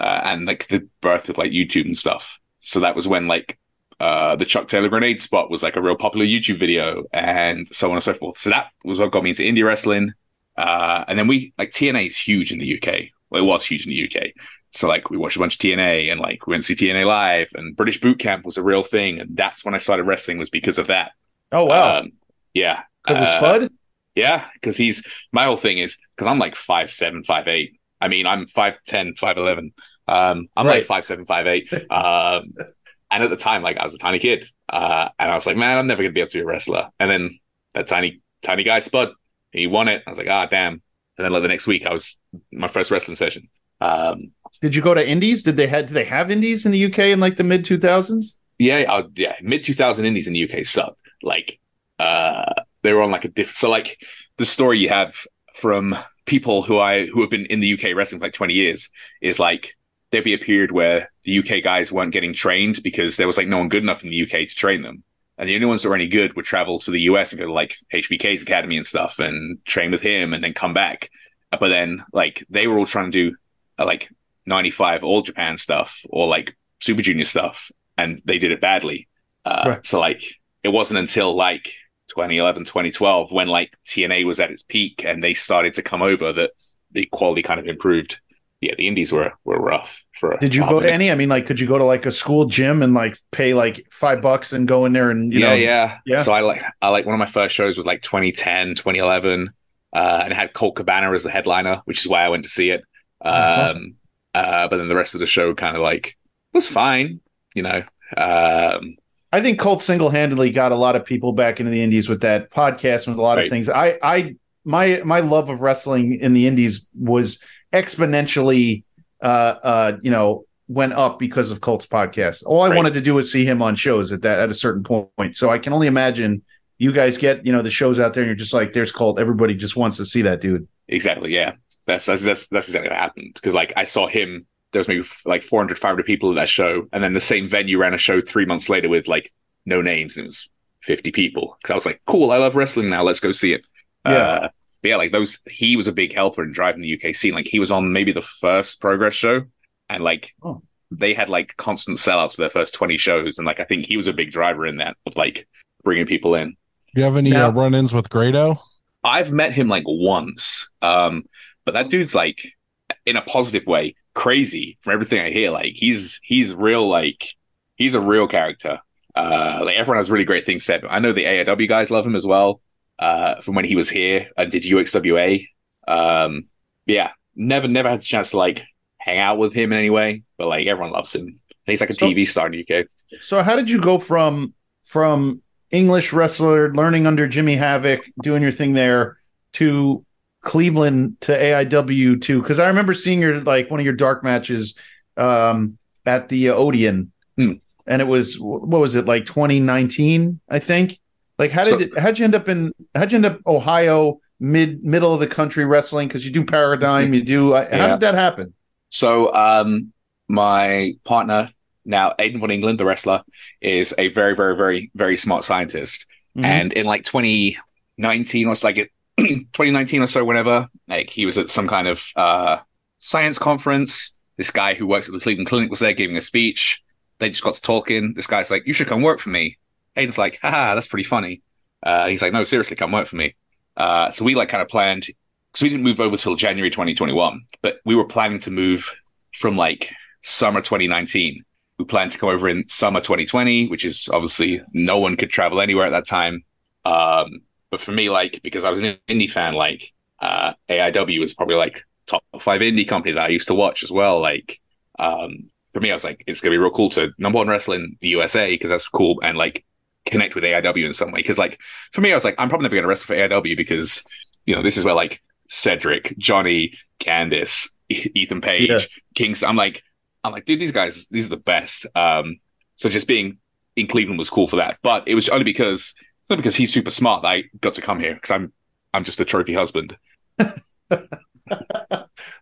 uh, and like the birth of like YouTube and stuff. So that was when like uh, the Chuck Taylor grenade spot was like a real popular YouTube video and so on and so forth. So that was what got me into indie wrestling. Uh, and then we like TNA is huge in the UK. Well, it was huge in the UK. So like we watched a bunch of TNA and like we went to see TNA live and British Boot Camp was a real thing. And that's when I started wrestling was because of that. Oh wow, Um, yeah. because of Uh, Spud. yeah, because he's my whole thing is because I'm like five seven, five eight. I mean, I'm five ten, five eleven. Um, I'm Right. like five seven, five eight. Um, and at the time, like I was a tiny kid, uh, and I was like, man, I'm never gonna be able to be a wrestler. And then that tiny, tiny guy Spud, he won it. I was like, ah, damn. And then like the next week, I was my first wrestling session. Um, Did you go to indies? Did they had? Did they have indies in the UK in like the mid 2000s? Yeah, uh, yeah. Mid 2000 indies in the UK sucked. Like, uh, they were on like a different. So, like, the story you have from people who I who have been in the UK wrestling for like 20 years is like there'd be a period where the UK guys weren't getting trained because there was like no one good enough in the UK to train them. And the only ones that were any good would travel to the US and go to like HBK's academy and stuff and train with him and then come back. But then like they were all trying to do uh, like 95 all Japan stuff or like Super Junior stuff and they did it badly. Uh, Right. So like it wasn't until like 2011, 2012 when like TNA was at its peak and they started to come over that the quality kind of improved. Yeah, the indies were were rough for. a Did you go to any? I mean, like, could you go to like a school gym and like pay like five bucks and go in there and you yeah, know? yeah, yeah. So I like I like one of my first shows was like 2010, 2011, uh, and it had Colt Cabana as the headliner, which is why I went to see it. Um, awesome. uh, but then the rest of the show kind of like was fine, you know. Um, I think Colt single handedly got a lot of people back into the indies with that podcast and with a lot Right. of things. I, I, my, my love of wrestling in the indies was exponentially, uh, uh, you know, went up because of Colt's podcast. All I Right. wanted to do was see him on shows at that at a certain point. So I can only imagine you guys get you know the shows out there and you're just like, there's Colt. Everybody just wants to see that dude. Exactly. Yeah. That's that's that's, that's exactly what happened. Because like I saw him, there was maybe like 400, 500 people at that show, and then the same venue ran a show three months later with like no names, and it was fifty people. Because I was like, cool, I love wrestling now. Let's go see it. Yeah. Uh, but yeah, like those, he was a big helper in driving the UK scene. Like he was on maybe the first Progress show, and like Oh. they had like constant sellouts for their first twenty shows, and like I think he was a big driver in that of like bringing people in. Do you have any Now- uh, run-ins with Grado? I've met him like once, um, but that dude's like, in a positive way, crazy. From everything I hear, like he's he's real, like he's a real character. Uh, like everyone has really great things said. I know the AIW guys love him as well. Uh, from when he was here and did UXWA. Um, yeah, never never had the chance to like hang out with him in any way, but like everyone loves him. And he's like a So- TV star in the UK. So how did you go from from English wrestler learning under Jimmy Havoc, doing your thing there, to Cleveland to AIW to? Because I remember seeing your like one of your dark matches um, at the Odeon, Hmm. and it was what was it like 2019, I think. Like how So- did it, how'd you end up in how'd you end up Ohio mid middle of the country wrestling because you do Paradigm, you do how Yeah. did that happen? So, um, my partner now, Aiden von England, the wrestler, is a very, very, very, very smart scientist. Mhm. And in like 2019 or so, like 2019 or so, whenever, like he was at some kind of uh, science conference. This guy who works at the Cleveland Clinic was there giving a speech. They just got to talking. This guy's like, "You should come work for me." Aiden's like, "Haha, that's pretty funny." Uh, he's like, "No, seriously, come work for me." Uh, so we like kind of planned because we didn't move over till January 2021, but we were planning to move from like summer 2019. We planned to come over in summer 2020, which is obviously no one could travel anywhere at that time. Um, but for me, like because I was an indie fan, like uh, AIW was probably like top five indie company that I used to watch as well. Like um, for me, I was like, it's gonna be real cool to number one wrestle in the USA because that's cool and like connect with AIW in some way. Because like for me, I was like, I'm probably never gonna wrestle for AIW because you know this is where like Cedric, Johnny, Candice, Ethan Page, Yeah. Kings. I'm like, I'm like, dude, these guys, these are the best. Um, so just being in Cleveland was cool for that. But it was only because only because he's super smart that I got to come here because I'm I'm just a trophy husband.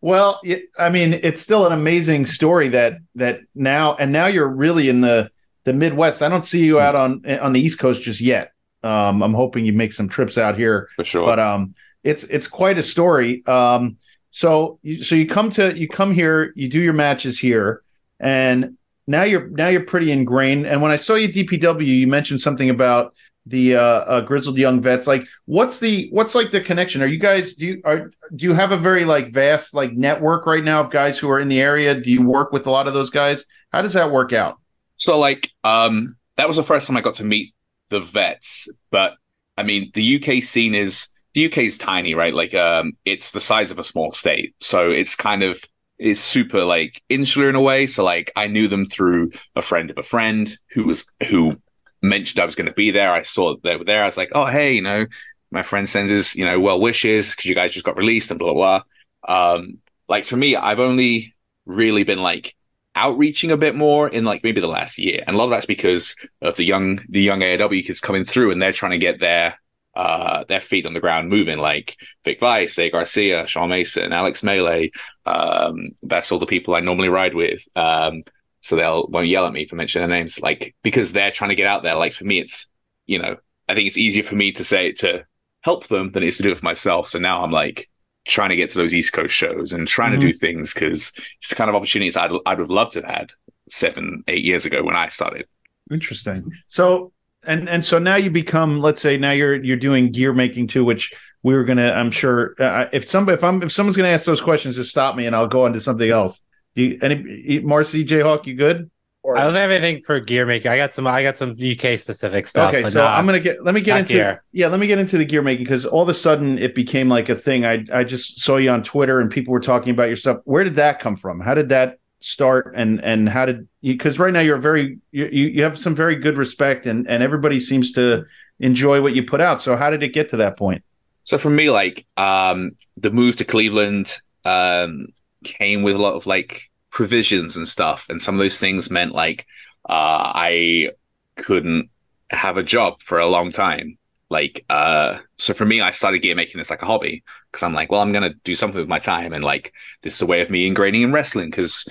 Well, I mean, it's still an amazing story that that now and now you're really in the the Midwest. I don't see you out on on the East Coast just yet. Um, I'm hoping you make some trips out here, For sure. but um, it's it's quite a story. Um, so you, so you come to you come here, you do your matches here, and now you're now you're pretty ingrained. And when I saw you DPW, you mentioned something about the uh, uh, grizzled young vets. Like, what's the what's like the connection? Are you guys do you are do you have a very like vast like network right now of guys who are in the area? Do you work with a lot of those guys? How does that work out? So like um that was the first time I got to meet the vets, but I mean the UK scene is the UK is tiny, right? Like um it's the size of a small state. So it's kind of it's super like insular in a way. So like I knew them through a friend of a friend who was who mentioned I was going to be there. I saw they were there. I was like, oh hey, you know, my friend sends his you know well wishes because you guys just got released and blah blah. blah. Um, like for me, I've only really been like outreaching a bit more in like maybe the last year. And a lot of that's because of the young the young AAW kids coming through and they're trying to get their uh their feet on the ground moving, like Vic Vice, Zay Garcia, Sean Mason, Alex Melee. Um that's all the people I normally ride with. Um so they'll won't yell at me for mentioning their names, like because they're trying to get out there. Like for me it's you know, I think it's easier for me to say it to help them than it is to do it for myself. So now I'm like trying to get to those East Coast shows and trying Mhm. to do things because it's the kind of opportunities I'd I'd have loved to have had seven, eight years ago when I started. Interesting. So and and so now you become, let's say, now you're you're doing gear making too, which we were gonna. I'm sure uh, if somebody if I'm if someone's gonna ask those questions, just stop me and I'll go on to something else. Do you, any Marcy J Hawk, you good? Or I don't have anything for gear making. I got some. I got some UK specific stuff. okay, so not- I'm gonna get let me get into gear. yeah, let me get into the gear making because all of a sudden it became like a thing. I I just saw you on Twitter and people were talking about your stuff. Where did that come from? How did that start? And and how did you? Because right now you're very you you you have some very good respect and and everybody seems to enjoy what you put out. So how did it get to that point? So for me, like um, the move to Cleveland um, came with a lot of like provisions and stuff, and some of those things meant like uh, I couldn't have a job for a long time. Like, uh, so for me, I started gear making this like a hobby because I'm like, well, I'm gonna do something with my time, and like this is a way of me ingraining in wrestling because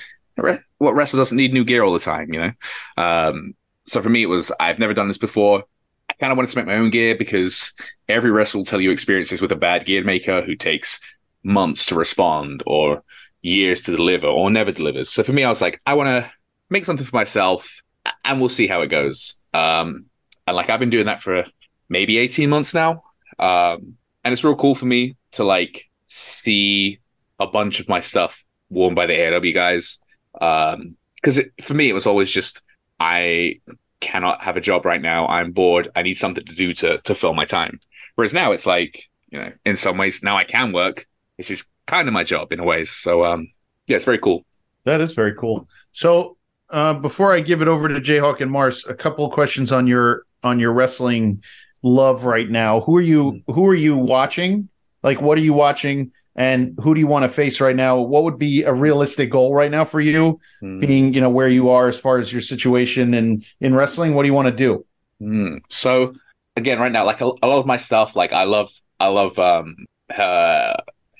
what wrestler doesn't need new gear all the time, you know? Um, so for me, it was I've never done this before. I kind of wanted to make my own gear because every wrestler will tell you experiences with a bad gear maker who takes months to respond or years to deliver or never delivers. So for me, I was like, I want to make something for myself and we'll see how it goes. Um, and like I've been doing that for maybe 18 months now. Um, and it's real cool for me to like see a bunch of my stuff worn by the AW guys. Um, because it, for me, it was always just I cannot have a job right now. I'm bored. I need something to do to to fill my time. Whereas now it's like, you know, in some ways now I can work. This is kind of my job in a way. So um yeah, it's very cool. That is very cool. So uh, before I give it over to Jayhawk and Mars, a couple of questions on your on your wrestling love right now. Who are you who are you watching? Like what are you watching? And who do you want to face right now? What would be a realistic goal right now for you, Mm. being you know where you are as far as your situation and in wrestling? What do you want to do? Mm. So again right now like a, a lot of my stuff like I love I love um uh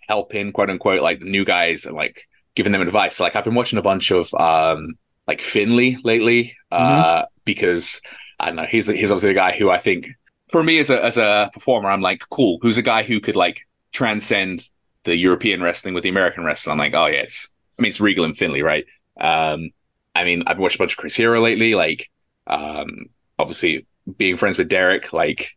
helping quote unquote like the new guys and like giving them advice. Like I've been watching a bunch of um like Finlay lately uh because I don't know he's he's obviously a guy who I think for me as a as a performer I'm like cool who's a guy who could like transcend the European wrestling with the American wrestling. I'm like oh yeah it's I mean it's Regal and Finlay right. Um I mean I've watched a bunch of Chris Hero lately like um obviously being friends with Derek like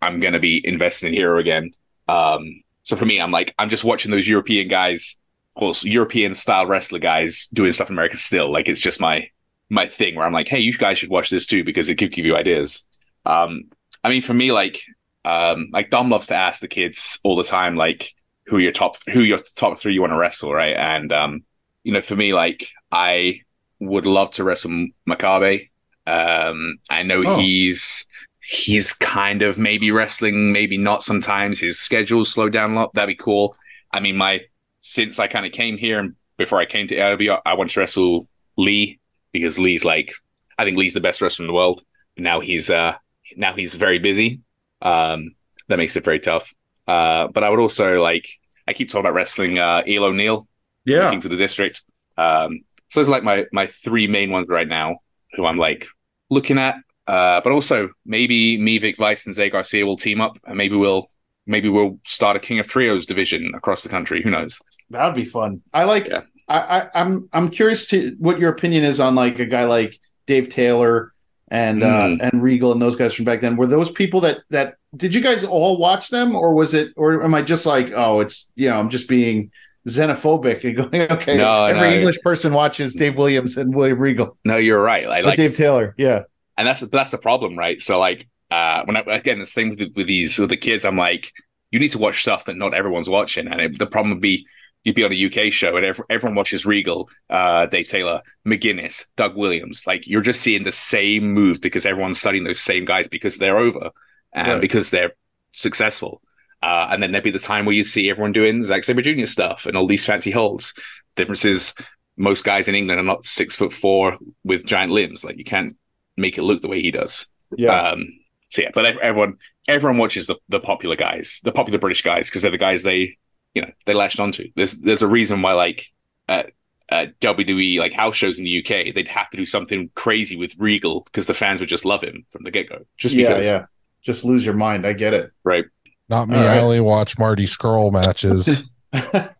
I'm gonna be investing in Hero again. Um so for me, I'm like, I'm just watching those European guys, well, European style wrestler guys doing stuff in America still. Like it's just my my thing where I'm like, hey, you guys should watch this too because it could give you ideas. Um, I mean, for me, like, um, like Dom loves to ask the kids all the time, like, who are your top, who are your top three you want to wrestle, right? And um, you know, for me, like, I would love to wrestle Makabe. Um, I know Oh. he's he's kind of maybe wrestling, maybe not sometimes. His schedule's slowed down a lot. That'd be cool. I mean, my since I kind of came here and before I came to AEW, I wanted to wrestle Lee because Lee's like I think Lee's the best wrestler in the world. Now he's uh now he's very busy. Um that makes it very tough. Uh but I would also like I keep talking about wrestling uh Eel O'Neal, Yeah. Kings of the District. Um so it's like my my three main ones right now who I'm like looking at. Uh, but also maybe me, Vic Vice, and Zay Garcia will team up, and maybe we'll maybe we'll start a King of Trios division across the country. Who knows? That would be fun. I like. Yeah. I, I, I'm I'm curious to what your opinion is on like a guy like Dave Taylor and Mm. uh, and Regal and those guys from back then. Were those people that that did you guys all watch them, or was it, or am I just like, oh, it's you know, I'm just being xenophobic and going, okay, No, every no. English person watches Dave Williams and William Regal, No, you're right. I or like, Dave Taylor, yeah, and that's that's the problem, right? So like, uh, when I again, this thing with, with these with the kids, I'm like, you need to watch stuff that not everyone's watching, and it, the problem would be. You'd be on a UK show and ev- everyone watches Regal, uh, Dave Taylor, McGuinness, Doug Williams. Like you're just seeing the same move because everyone's studying those same guys because they're over and Right. because they're successful. Uh, and then there'd be the time where you see everyone doing Zack Sabre Jr. stuff and all these fancy holds. Difference is most guys in England are not six foot four with giant limbs. Like you can't make it look the way he does. yeah, Um, so yeah, but everyone everyone watches the, the popular guys, the popular British guys, because they're the guys they you know they latched onto. There's there's a reason why like at, at WWE like house shows in the UK they'd have to do something crazy with Regal because the fans would just love him from the get go. Just yeah, because, yeah. Just lose your mind. I get it. right? Not me. All right. I only watch Marty Scurll matches.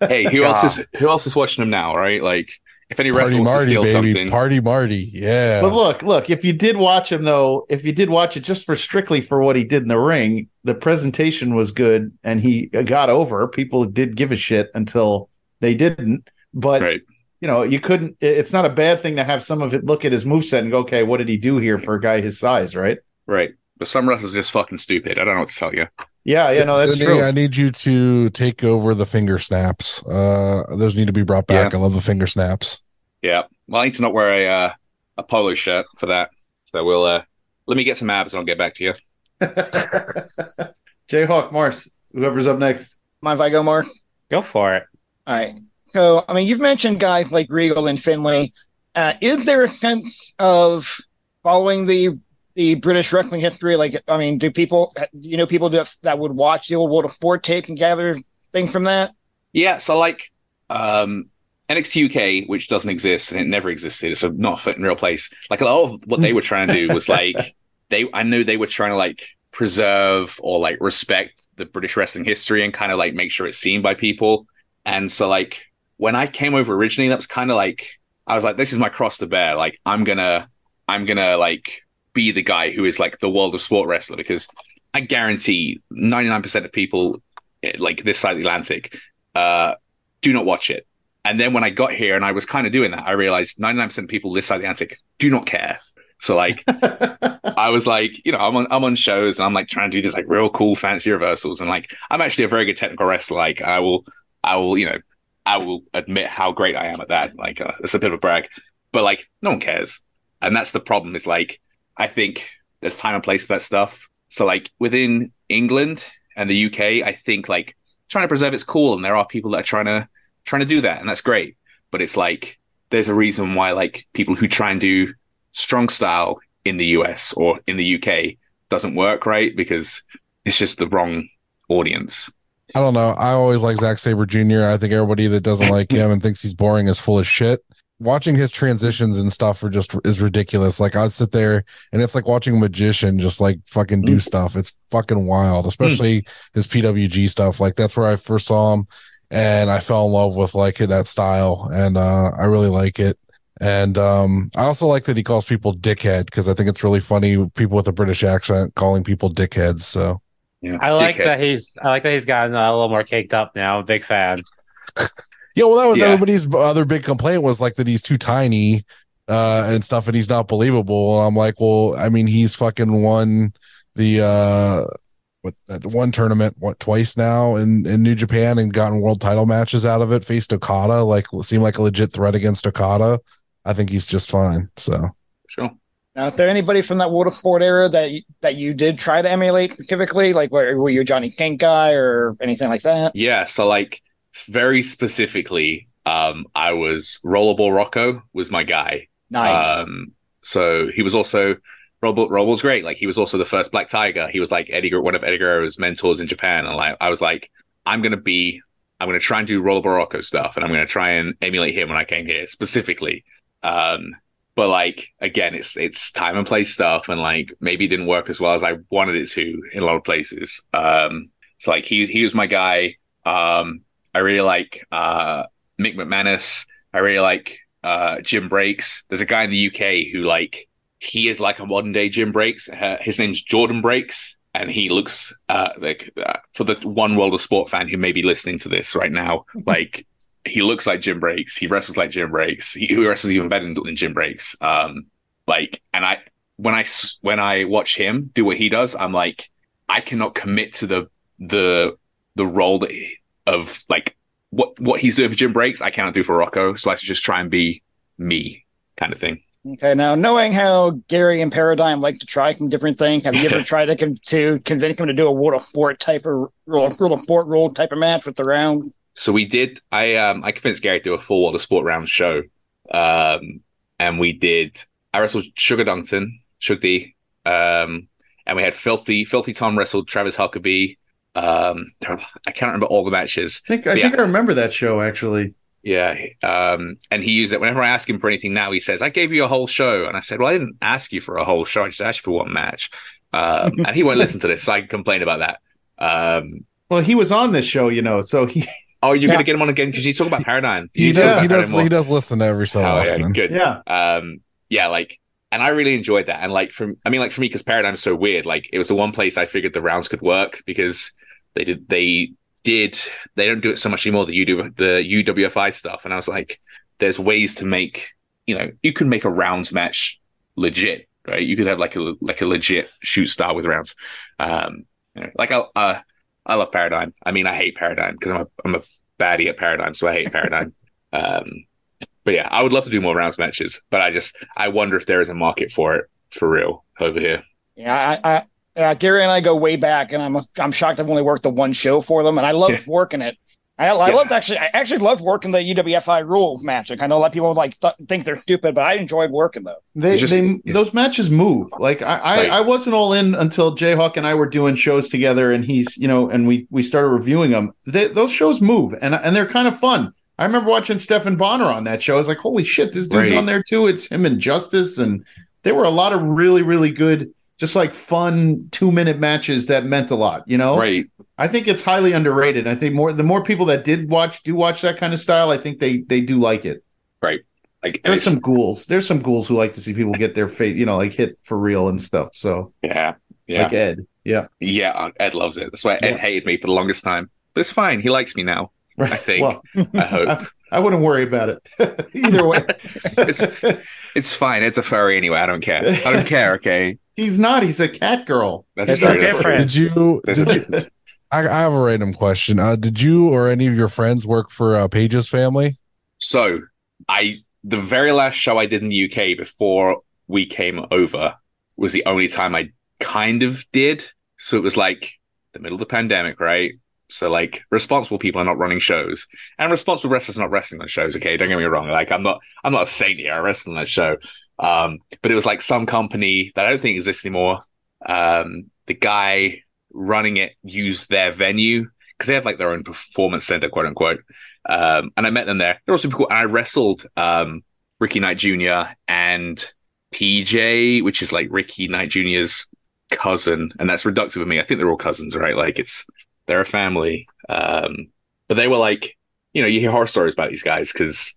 Hey, who else is who else is watching him now? Right? Like if any Party wrestler Marty, steal baby. something, Party Marty. Yeah. But look, look, if you did watch him though, if you did watch it just for strictly for what he did in the ring, the presentation was good and he got over. People did give a shit until they didn't. But right? you know, you couldn't it's not a bad thing to have some of it look at his moveset and go, okay, what did he do here for a guy his size, right? Right. But some wrestlers are just fucking stupid. I don't know what to tell you. Yeah, yeah, no, that's Sydney, true. I need you to take over the finger snaps. Uh, those need to be brought back. I love the finger snaps. Yeah. Well, I need to not wear a uh, a polo shirt for that. So we'll uh let me get some abs and I'll get back to you. Jayhawk, Mars, whoever's up next. Mind if I go, Mark? Go for it. All right. So, I mean, you've mentioned guys like Regal and Finlay. Uh, is there a sense of following the the British wrestling history? Like, I mean, do people, you know, people that, that would watch the old World of Sport tape and gather things from that? Yeah, so like um NXT UK, which doesn't exist and it never existed, it's a not a fit in real place. Like a lot of what they were trying to do was like they I know they were trying to like preserve or like respect the British wrestling history and kind of like make sure it's seen by people. And so like when I came over originally, that was kind of like I was like, this is my cross to bear. Like I'm gonna I'm gonna like be the guy who is like the world of sport wrestler because I guarantee 99% of people eh, like this side of the Atlantic uh, do not watch it. And then when I got here and I was kind of doing that, I realized 99% of people this side of the Atlantic do not care. So like, I was like, you know, I'm on I'm on shows and I'm like trying to do this like real cool fancy reversals and like I'm actually a very good technical wrestler. Like I will, I will, you know, I will admit how great I am at that. Like uh, it's a bit of a brag, but like no one cares, and that's the problem. Is like I think there's time and place for that stuff. So like within England and the UK, I think like trying to preserve it's cool, and there are people that are trying to trying to do that, and that's great. But it's like there's a reason why like people who try and do strong style in the US or in the UK doesn't work right because it's just the wrong audience. I don't know. I always like Zack Sabre Jr. I think everybody that doesn't like him and thinks he's boring is full of shit. Watching his transitions and stuff are just is ridiculous. Like I'd sit there and it's like watching a magician just like fucking do Mm. stuff. It's fucking wild, especially his PWG stuff. Like that's where I first saw him and I fell in love with like that style and uh I really like it. And um I also like that he calls people dickhead because I think it's really funny people with a British accent calling people dickheads. So Yeah, I like Dickhead. that he's I like that he's gotten a little more caked up now. Big fan. Yeah, well, that was Yeah. everybody's other big complaint was like that he's too tiny uh and stuff and he's not believable. I'm like, well, I mean, he's fucking won the uh what that one tournament what twice now in in New Japan and gotten world title matches out of it, faced Okada, like seemed like a legit threat against Okada. I think he's just fine. So Sure. Now, is there anybody from that World of Sport era that you, that you did try to emulate specifically? Like, were, were you a Johnny Kink guy or anything like that? Yeah, so like very specifically, um, I was Rollerball Rocco was my guy. Nice. Um, so he was also Rollerball. Rollerball's great. Like he was also the first Black Tiger. He was like Eddie, one of Eddie Guerrero's mentors in Japan. And like I was like, I'm gonna be, I'm gonna try and do Rollerball Rocco stuff, and I'm gonna try and emulate him when I came here specifically. Um, but like again, it's it's time and place stuff, and like maybe it didn't work as well as I wanted it to in a lot of places. Um, so like he he was my guy. Um, I really like uh Mick McManus. I really like uh Jim Breaks. There's a guy in the UK who like he is like a modern day Jim Breaks. Uh, his name's Jordan Breaks, and he looks uh like uh, for the one world of sport fan who may be listening to this right now, like he looks like Jim Breaks. He wrestles like Jim Breaks. He, he wrestles even better than, Jim Breaks. Um, like, and I when I s- when I watch him do what he does, I'm like, I cannot commit to the the the role that he, of like what what he's doing for Jim Breaks. I cannot do for Rocco, so I should just try and be me, kind of thing. Okay, now knowing how Gary and Paradigm like to try some different things, have you ever tried to con- to convince him to do a World of Sport type of World of Sport rule type of match with the round? So we did. I um I convinced Gary to do a full World of Sport round show, um, and we did. I wrestled Sugar Dunkerton, Shug D, um, and we had Filthy Filthy Tom wrestled Travis Huckabee. Um, I can't remember all the matches. I think I Yeah. I remember that show actually. Yeah, um, and he used it whenever I ask him for anything now. He says, "I gave you a whole show," and I said, "Well, I didn't ask you for a whole show. I just asked you for one match." Um, and he won't listen to this, so I can complain about that. Um, Well, he was on this show, you know, so he oh, you're Yeah. gonna get him on again because you talk about Paradigm. he You does talk he does he does listen to every so Oh, yeah, often. good. yeah. um yeah like and i really enjoyed that. And like from i mean like for me because paradigm's so weird like it was the one place i figured the rounds could work because they did they did they don't do it so much anymore the do the uwfi stuff. And i was like there's ways to make you know you can make a rounds match legit right? You could have like a like a legit shoot star with rounds. Um you know, like i uh i love paradigm. I mean i hate paradigm because i'm a i'm a baddie at paradigm so i hate paradigm. Um but yeah, I would love to do more rounds matches, but I just I wonder if there is a market for it for real over here. Yeah, I, I uh, Gary and I go way back, and I'm I'm shocked I've only worked the one show for them, and I love Yeah. working it. I, I Yeah. loved actually. I actually loved working the UWFI rule match. Like, I know a lot of people like th- think they're stupid, but I enjoyed working them. They, just- they yeah. those matches move. Like I, I, Right. I wasn't all in until Jayhawk and I were doing shows together, and he's you know, and we we started reviewing them. They, those shows move, and and they're kind of fun. I remember watching Stephan Bonnar on that show. I was like, holy shit, this dude's Right. on there too. It's him and Justice, and there were a lot of really really good, just like fun two minute matches that meant a lot. You know, Right. I think it's highly underrated. I think more the more people that did watch do watch that kind of style, I think they they do like it. Right. Like There's some ghouls. There's some ghouls who like to see people get their fate, you know, like hit for real and stuff. So yeah. Yeah. like Ed, yeah, yeah. Ed loves it. That's why Ed Yeah. hated me for the longest time. But it's fine. He likes me now. Right. I think. Well, I hope. I, I wouldn't worry about it either way. It's it's fine. It's a furry anyway. I don't care. I don't care, okay? he's not. He's a cat girl. That's It's true. a That's true. Did you did you. I, I have a random question. Uh, did you or any of your friends work for uh, Paige's family? So I the very last show I did in the UK before we came over was the only time I kind of did. So it was like the middle of the pandemic, right? So like responsible people are not running shows. And responsible wrestlers are not wrestling on shows, okay? Don't get me wrong. Like I'm not I'm not a saint here, I wrestle on that show. Um, but it was like some company that I don't think exists anymore. um, the guy running it used their venue because they have like their own performance center, quote unquote. Um, and I met them there. They're also super cool. And I wrestled um, Ricky Knight Jr. and PJ, which is like Ricky Knight Jr.'s cousin, and that's reductive of me. I think they're all cousins, right? Like it's they're a family. Um, but they were like, you know, you hear horror stories about these guys because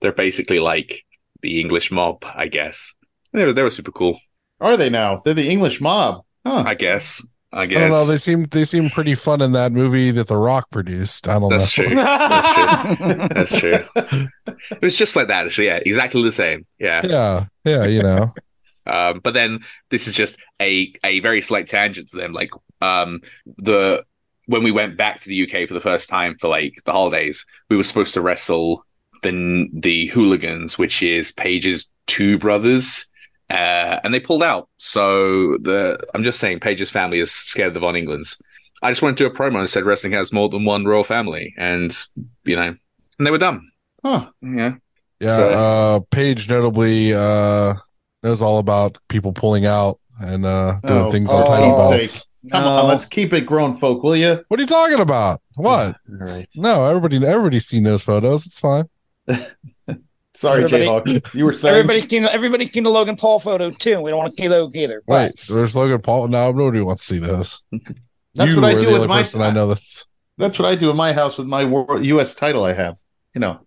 they're basically like the English mob, I guess. They were they were super cool, Are they now? They're the English mob. Huh. I guess. I guess. I don't know. They seem they seem pretty fun in that movie that The Rock produced. I don't That's know. true. That's true. That's true. It was just like that, actually. Yeah, exactly the same. Yeah. Yeah, yeah, you know. Um, but then this is just a a very slight tangent to them. Like um, the when we went back to the UK for the first time for like the holidays, we were supposed to wrestle the the hooligans, which is Paige's two brothers. Uh, and they pulled out. So the I'm just saying, Paige's family is scared of the Von Englands. I just went to a promo and said wrestling has more than one royal family, and you know, and they were dumb. Huh. Yeah, Yeah, So- uh Paige notably uh knows all about people pulling out and uh doing Oh, things for on title Pete's belts. sake. Come on, let's keep it grown folk, will you? What are you talking about? What? All right. No, everybody everybody's seen those photos. It's fine. Sorry, Everybody- Jayhawk. You were saying everybody seen everybody seen the Logan Paul photo too. We don't want to see Logan either. Wait, there's Logan Paul. No, nobody wants to see this. That's you what I are do the with only my- person I know that's that's what I do in my house with my world, U.S. title I have. You know,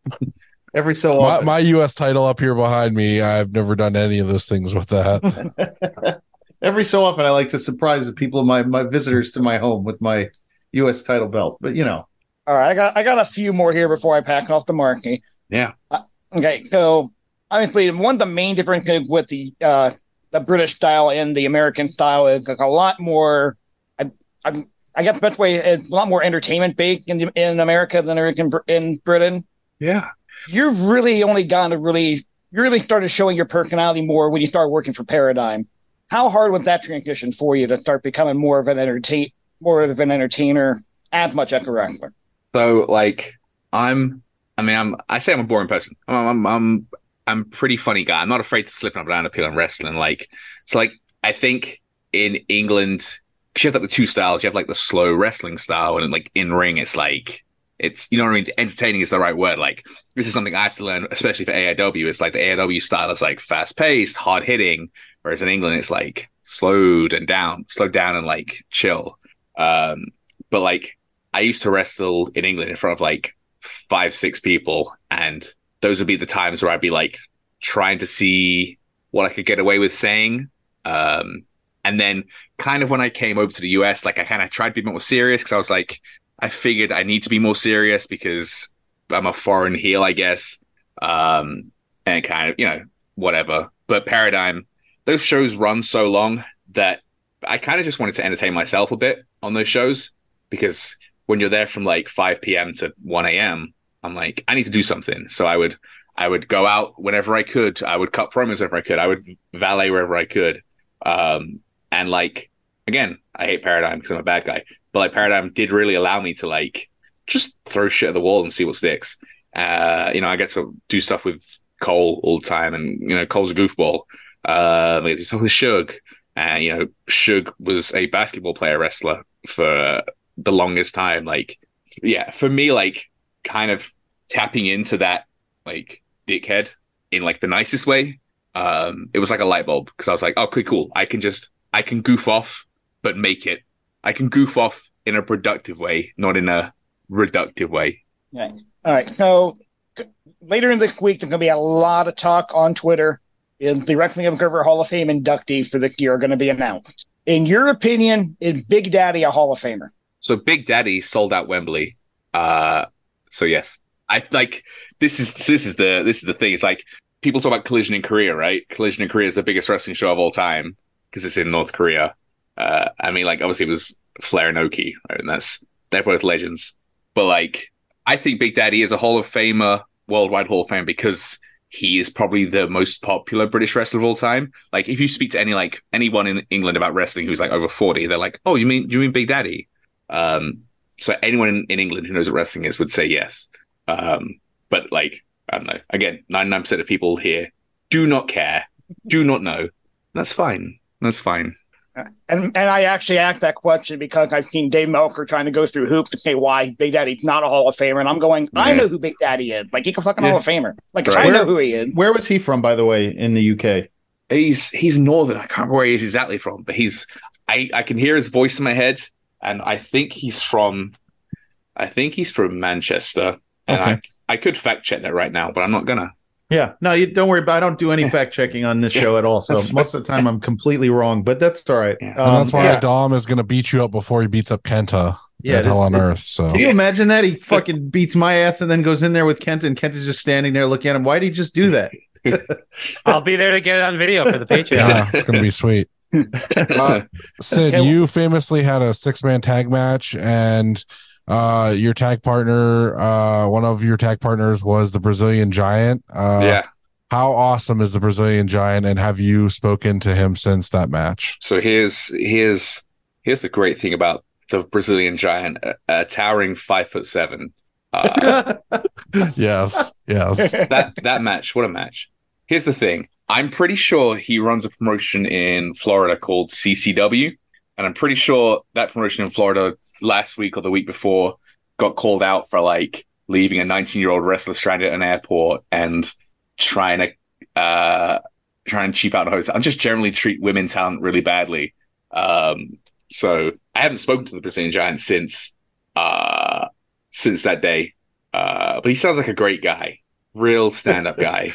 every so my, my US title up here behind me. I've never done any of those things with that. Every so often, I like to surprise the people, my my visitors to my home with my U.S. title belt. But you know, All right, I got I got a few more here before I pack off the marquee. Yeah. Uh, okay, so obviously one of the main differences with the uh the British style and the American style is like a lot more. I I, I guess the best way is a lot more entertainment based in in America than is in, in Britain. yeah. You've really only gotten to really you really started showing your personality more when you started working for Paradigm. How hard was that transition for you to start becoming more of an entertain more of an entertainer as much as a wrestler? So like I'm I mean I'm I say I'm a boring person. I'm I'm I'm, I'm pretty funny guy. I'm not afraid to slip up and down a pill and wrestling. Like so like I think in England you have like the two styles. You have like the slow wrestling style and like in ring it's like it's you know what I mean entertaining is the right word. Like this is something I have to learn, especially for AIW. It's like the AIW style is like fast paced, hard hitting, whereas in England it's like slowed and down, slowed down and like chill. Um but like I used to wrestle in England in front of like five, six people, and those would be the times where I'd be like trying to see what I could get away with saying. Um, and then kind of when I came over to the US, like I kind of tried to be more serious because I was like, I figured I need to be more serious because I'm a foreign heel, I guess. Um, and kind of, you know, whatever. But Paradigm, those shows run so long that I kind of just wanted to entertain myself a bit on those shows because when you're there from like 5 p.m. to 1 a.m., I'm like, I need to do something. So I would, I would go out whenever I could. I would cut promos whenever I could. I would valet wherever I could. Um, and like, again, I hate Paradigm because I'm a bad guy, but like Paradigm did really allow me to like just throw shit at the wall and see what sticks. Uh, you know, I get to do stuff with Cole all the time, and you know, Cole's a goofball. Uh, I get to do stuff with Shug, and you know, Shug was a basketball player wrestler for uh, the longest time. Like, yeah, for me, like, kind of tapping into that like dickhead in like the nicest way. Um, it was like a light bulb because I was like, okay, cool. I can just I can goof off, but make it. I can goof off in a productive way, not in a reductive way. All right. So later in this week, there's going to be a lot of talk on Twitter. Is the Wrestling Observer Hall of Fame inductees for this year are going to be announced? In your opinion, is Big Daddy a Hall of Famer? So Big Daddy sold out Wembley. Uh, so yes, I like this is this is the this is the thing. It's like people talk about Collision in Korea, right? Collision in Korea is the biggest wrestling show of all time because it's in North Korea. Uh, I mean, like obviously it was Flair and Inoki, right? And that's they're both legends. But like, I think Big Daddy is a Hall of Famer, worldwide Hall of Fame because he is probably the most popular British wrestler of all time. Like, if you speak to any like anyone in England about wrestling who's like over forty, they're like, "Oh, you mean you mean Big Daddy?" Um, so anyone in, in England who knows what wrestling is would say yes. Um, but like, I don't know. Again, ninety nine percent of people here do not care, do not know. That's fine. That's fine. And and I actually asked that question because I've seen Dave Meltzer trying to go through hoops to say why Big Daddy's not a Hall of Famer, and I'm going, I know who Big Daddy is. Like he's a fucking Yeah. Hall of Famer. Like Right. I know who he is. Where was he from, by the way, in the UK? He's he's northern. I can't remember where he is exactly from, but he's I I can hear his voice in my head, and I think he's from I think he's from Manchester. And Okay. I I could fact check that right now, but I'm not gonna. Yeah. No, you don't worry about I don't do any fact checking on this show at all. So That's most of the time I'm completely wrong, but that's all right. Yeah. and Um, that's why yeah. Dom is going to beat you up before he beats up Kenta Yeah, Hell this- on Earth. So Can you imagine that? He fucking beats my ass and then goes in there with Kent, and Kent is just standing there looking at him. Why did he just do that? I'll be there to get it on video for the Patreon. yeah, it's going to be sweet. Uh, Sid, Okay. you famously had a six man tag match, and uh, your tag partner, uh, one of your tag partners was the Brazilian Giant. Uh, yeah. How awesome is the Brazilian Giant, and have you spoken to him since that match? So here's here's here's the great thing about the Brazilian giant, uh, uh, towering five foot seven. Uh, yes, yes. that that match, what a match! Here's the thing: I'm pretty sure he runs a promotion in Florida called CCW, and I'm pretty sure that promotion in Florida last week or the week before got called out for like leaving a 19 year old wrestler stranded at an airport and trying to uh trying to cheap out a hotel and just generally treat women talent really badly. Um, so I haven't spoken to the Brazilian Giant since uh since that day. Uh, but he sounds like a great guy, real stand up guy.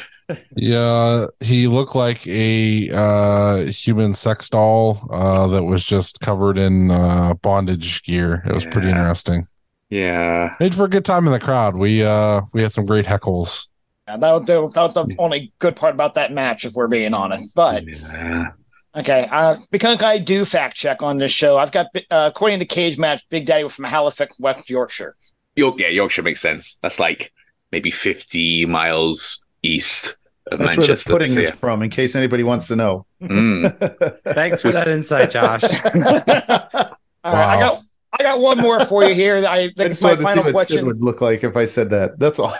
Yeah, he looked like a uh, human sex doll uh, that was just covered in uh, bondage gear. It was pretty interesting. Yeah. Made for a good time in the crowd. We uh, we had some great heckles. Yeah, that, was the- that was the only good part about that match, if we're being honest. But Yeah. okay, uh, because I do fact check on this show, I've got uh, according to Cagematch, Big Daddy was from Halifax, West Yorkshire. York, yeah, Yorkshire makes sense. That's like maybe 50 miles east of That's Manchester. where the pudding So, is from, in case anybody wants to know. Mm. Thanks for that insight, Josh. All right, I got I got one more for you here. I I just my wanted to see final what Sid question. would look like if I said that. That's all.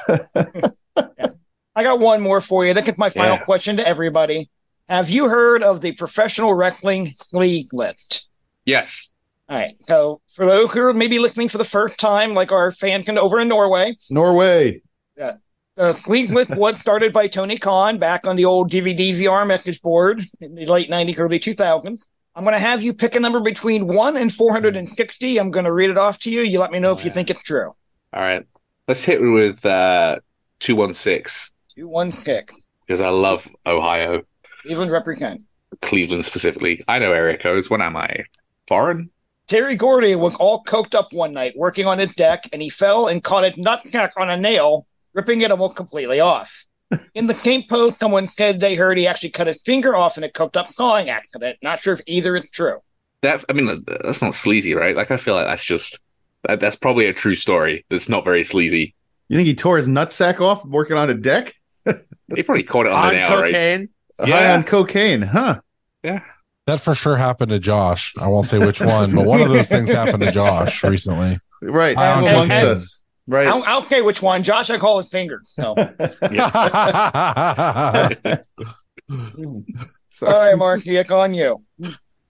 I got one more for you. That is my final Yeah. question to everybody. Have you heard of the Professional Wrestling League list? Yes. All right. So for those who are maybe listening for the first time, like our fan can over in Norway, Norway. League list was started by Tony Khan back on the old DVD VR message board in the late 90s, early 2000s. I'm going to have you pick a number between 1 and 460. I'm going to read it off to you. You let me know if you think it's true. All right. Let's hit it with uh, 216 Two, one, pick. because I love Ohio, Cleveland represent. Cleveland specifically. I know area codes. What am I? Foreign? Terry Gordy was all coked up one night working on his deck, and he fell and caught his nutsack on a nail, ripping it almost completely off. In the same post, someone said they heard he actually cut his finger off in a coked up sawing accident. Not sure if either is true. That I mean, that's not sleazy, right? Like I feel like that's just that, that's probably a true story. That's not very sleazy. You think he tore his nutsack off working on a deck? he probably caught it on, On the nail, right? cocaine. High Yeah. on cocaine, huh? Yeah. That for sure happened to Josh. I won't say which one, but one of those things happened to Josh recently. Right. High on amongst cocaine. us. Right. I'll, okay, which one? Josh, I call his finger. No. Sorry. All right, Mark, Nick, on you.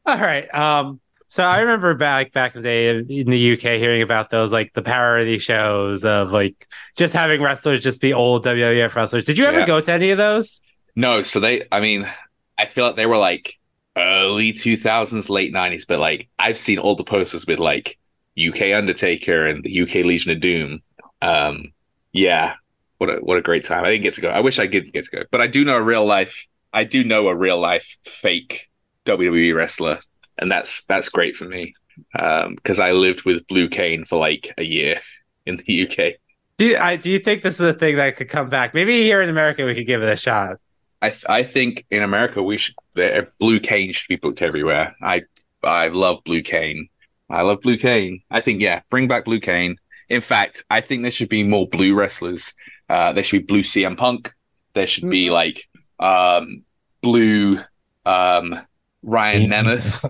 All right. Um, so I remember back back in the day in the UK hearing about those like the parody shows of like just having wrestlers just be old WWF wrestlers. Did you ever Yeah. go to any of those? No, so they, I mean, I feel like they were like early 2000s, late 90s, but like I've seen all the posters with like UK Undertaker and the UK Legion of Doom. Um, yeah, what a what a great time. I didn't get to go. I wish I did get to go, but I do know a real life. I do know a real life fake WWE wrestler, and that's that's great for me Um because I lived with Blue Kane for like a year in the UK. Do you, I, do you think this is a thing that could come back? Maybe here in America we could give it a shot. I th- I think in America we should the Blue Kane should be booked everywhere. I I love Blue Kane. I love Blue Kane. I think yeah, bring back Blue Kane. In fact, I think there should be more blue wrestlers. Uh, there should be blue CM Punk. There should be like um blue um Ryan Nemeth.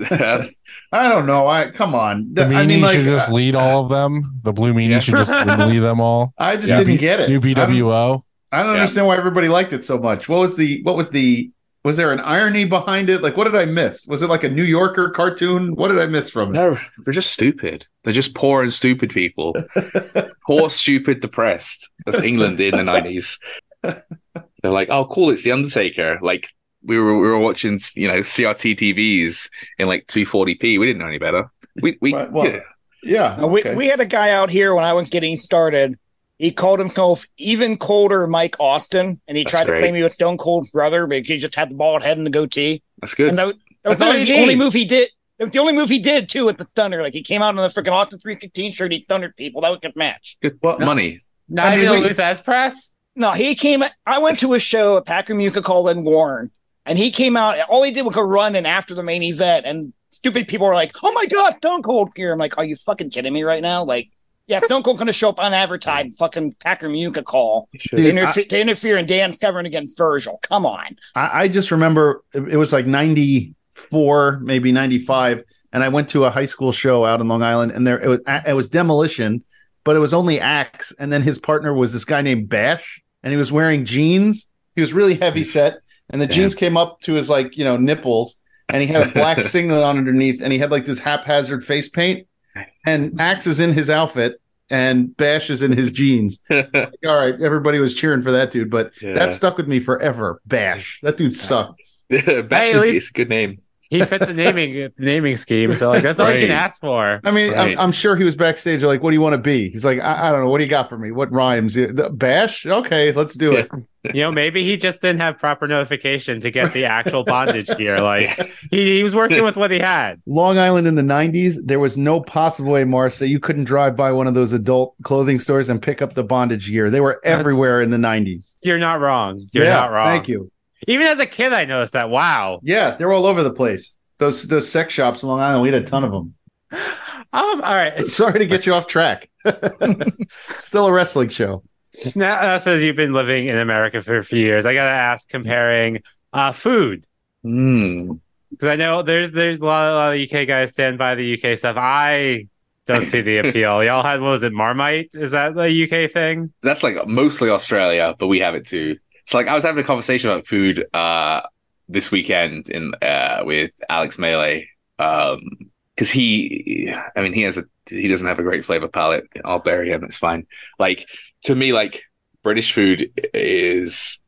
I don't know. I come on. The I meanie mean, like, should just uh, lead all of them. The blue meanie Yeah. should just lead them all. I just Yeah. didn't get it. New I don't, BWO. I don't Yeah. understand why everybody liked it so much. What was the what was the Was there an irony behind it? Like, what did I miss? Was it like a New Yorker cartoon? What did I miss from it? No, they're just stupid. They're just poor and stupid people. poor, stupid, depressed. That's England in the nineties. They're like, oh, cool, it's the Undertaker. Like we were we were watching, you know, CRT TVs in like 240p. We didn't know any better. We we Right, well, yeah. Yeah. Now, we, we had a guy out here when I was getting started. He called himself even colder Mike Austin, and he That's tried great. to claim he was Stone Cold's brother, but he just had the bald head and the goatee. that's good. And that, was- that was the, you the only move he did. That was the only move he did too at the Thunder. Like he came out in the freaking Austin three fifteen shirt, he thundered people. That was a good match. good well, money. Not I mean, even a we- press. No, he came. I went to a show at Packer Muka called in Warren, and he came out. All he did was go run and after the main event, and stupid people were like, "Oh my god, Stone Cold here!" I'm like, "Are you fucking kidding me right now?" Like, yeah, Stone Cold gonna show up unadvertised, and fucking Packer Muka call to, Dude, interfe- to interfere in Dan Severn against Virgil. Come on, I, I just remember it, it was like 94, maybe 95. And I went to a high school show out in Long Island and there it was, it was demolition, but it was only Axe. And then his partner was this guy named Bash and he was wearing jeans. He was really heavy set and the Damn. jeans came up to his like, you know, nipples and he had a black singlet on underneath and he had like this haphazard face paint and Axe is in his outfit and Bash is in his jeans. Like, all right, everybody was cheering for that dude, but Yeah. that stuck with me forever. Bash. That dude sucked. Bash Hey, at is least- a good name. He fit the naming naming scheme, so like that's all you can ask for. I mean, Right. I'm, I'm sure he was backstage. Like, what do you want to be? He's like, I, I don't know. What do you got for me? What rhymes? The- Bash? Okay, let's do it. You know, maybe he just didn't have proper notification to get the actual bondage gear. Like he, he was working with what he had. Long Island in the 90s, there was no possible way, Morris, that you couldn't drive by one of those adult clothing stores and pick up the bondage gear. They were That's- everywhere in the 90s. You're not wrong. You're yeah, not wrong. Thank you. Even as a kid, I noticed that. Wow. Yeah, they're all over the place. Those those sex shops in Long Island, we had a ton of them. Um. All right. Sorry to get you off track. Still a wrestling show. Now, uh, says you've been living in America for a few years. I gotta ask, comparing uh, food Mm. because I know there's there's a lot, a lot of UK guys stand by the UK stuff. I don't see the appeal. Y'all had what was it, Marmite? Is that the UK thing? That's like mostly Australia, but we have it too. So like I was having a conversation about food uh this weekend in uh with Alex Melee. Um because he I mean he has a he doesn't have a great flavor palette. I'll bury him, it's fine. Like to me, like British food is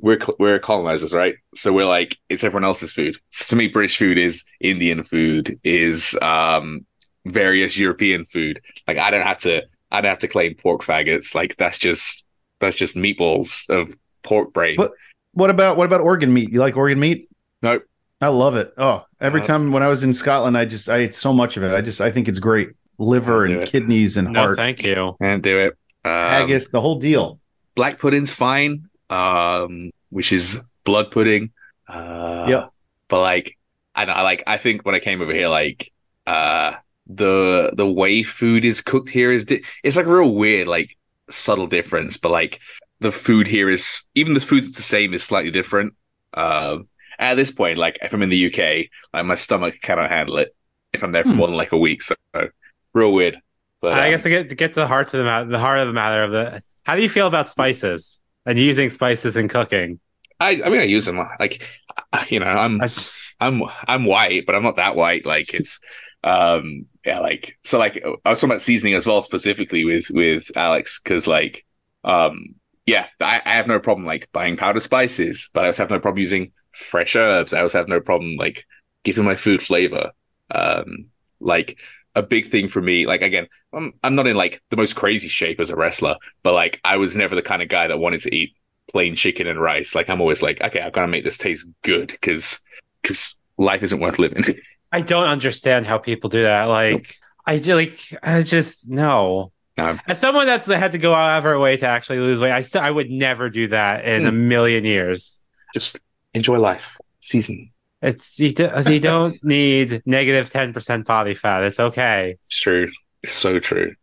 we're we're colonizers, right? So we're like it's everyone else's food. So to me, British food is Indian food, is um various European food. Like I don't have to I don't have to claim pork faggots. Like that's just that's just meatballs of pork brain. What- What about what about organ meat? You like organ meat? Nope. I love it. Oh, every Uh, time when I was in Scotland, I just I ate so much of it. I just I think it's great. Liver and it. kidneys and No, heart, thank you. And do it. Um, haggis, the whole deal. black pudding's fine, um, which is blood pudding. Uh, Yep. But like, I know, like I think when I came over here, like uh, the the way food is cooked here is di- it's like a real weird, like subtle difference. But like the food here is even the food that's the same is slightly different. Um, at this point, like if I'm in the UK, like my stomach cannot handle it if I'm there for Hmm. more than like a week. So real weird. But I um, guess to get to get to the heart of the matter, the heart of the matter of the. How do you feel about spices and using spices in cooking? I, I mean, I use them like, you know, I'm, just, I'm, I'm white, but I'm not that white. Like it's, um, yeah, like so, like I was talking about seasoning as well, specifically with with Alex, because like, um, yeah, I, I have no problem like buying powdered spices, but I also have no problem using fresh herbs. I also have no problem like giving my food flavor. Um, like a big thing for me, like again, I'm I'm not in like the most crazy shape as a wrestler, but like I was never the kind of guy that wanted to eat plain chicken and rice. Like I'm always like, okay, I've got to make this taste good because because life isn't worth living. I don't understand how people do that. Like, I do like, I just no. No. As someone that's had to go out of her way to actually lose weight, I still I would never do that in a million years. Just enjoy life. Season. It's you, do, you don't need negative ten percent body fat. It's okay. It's true. It's so true.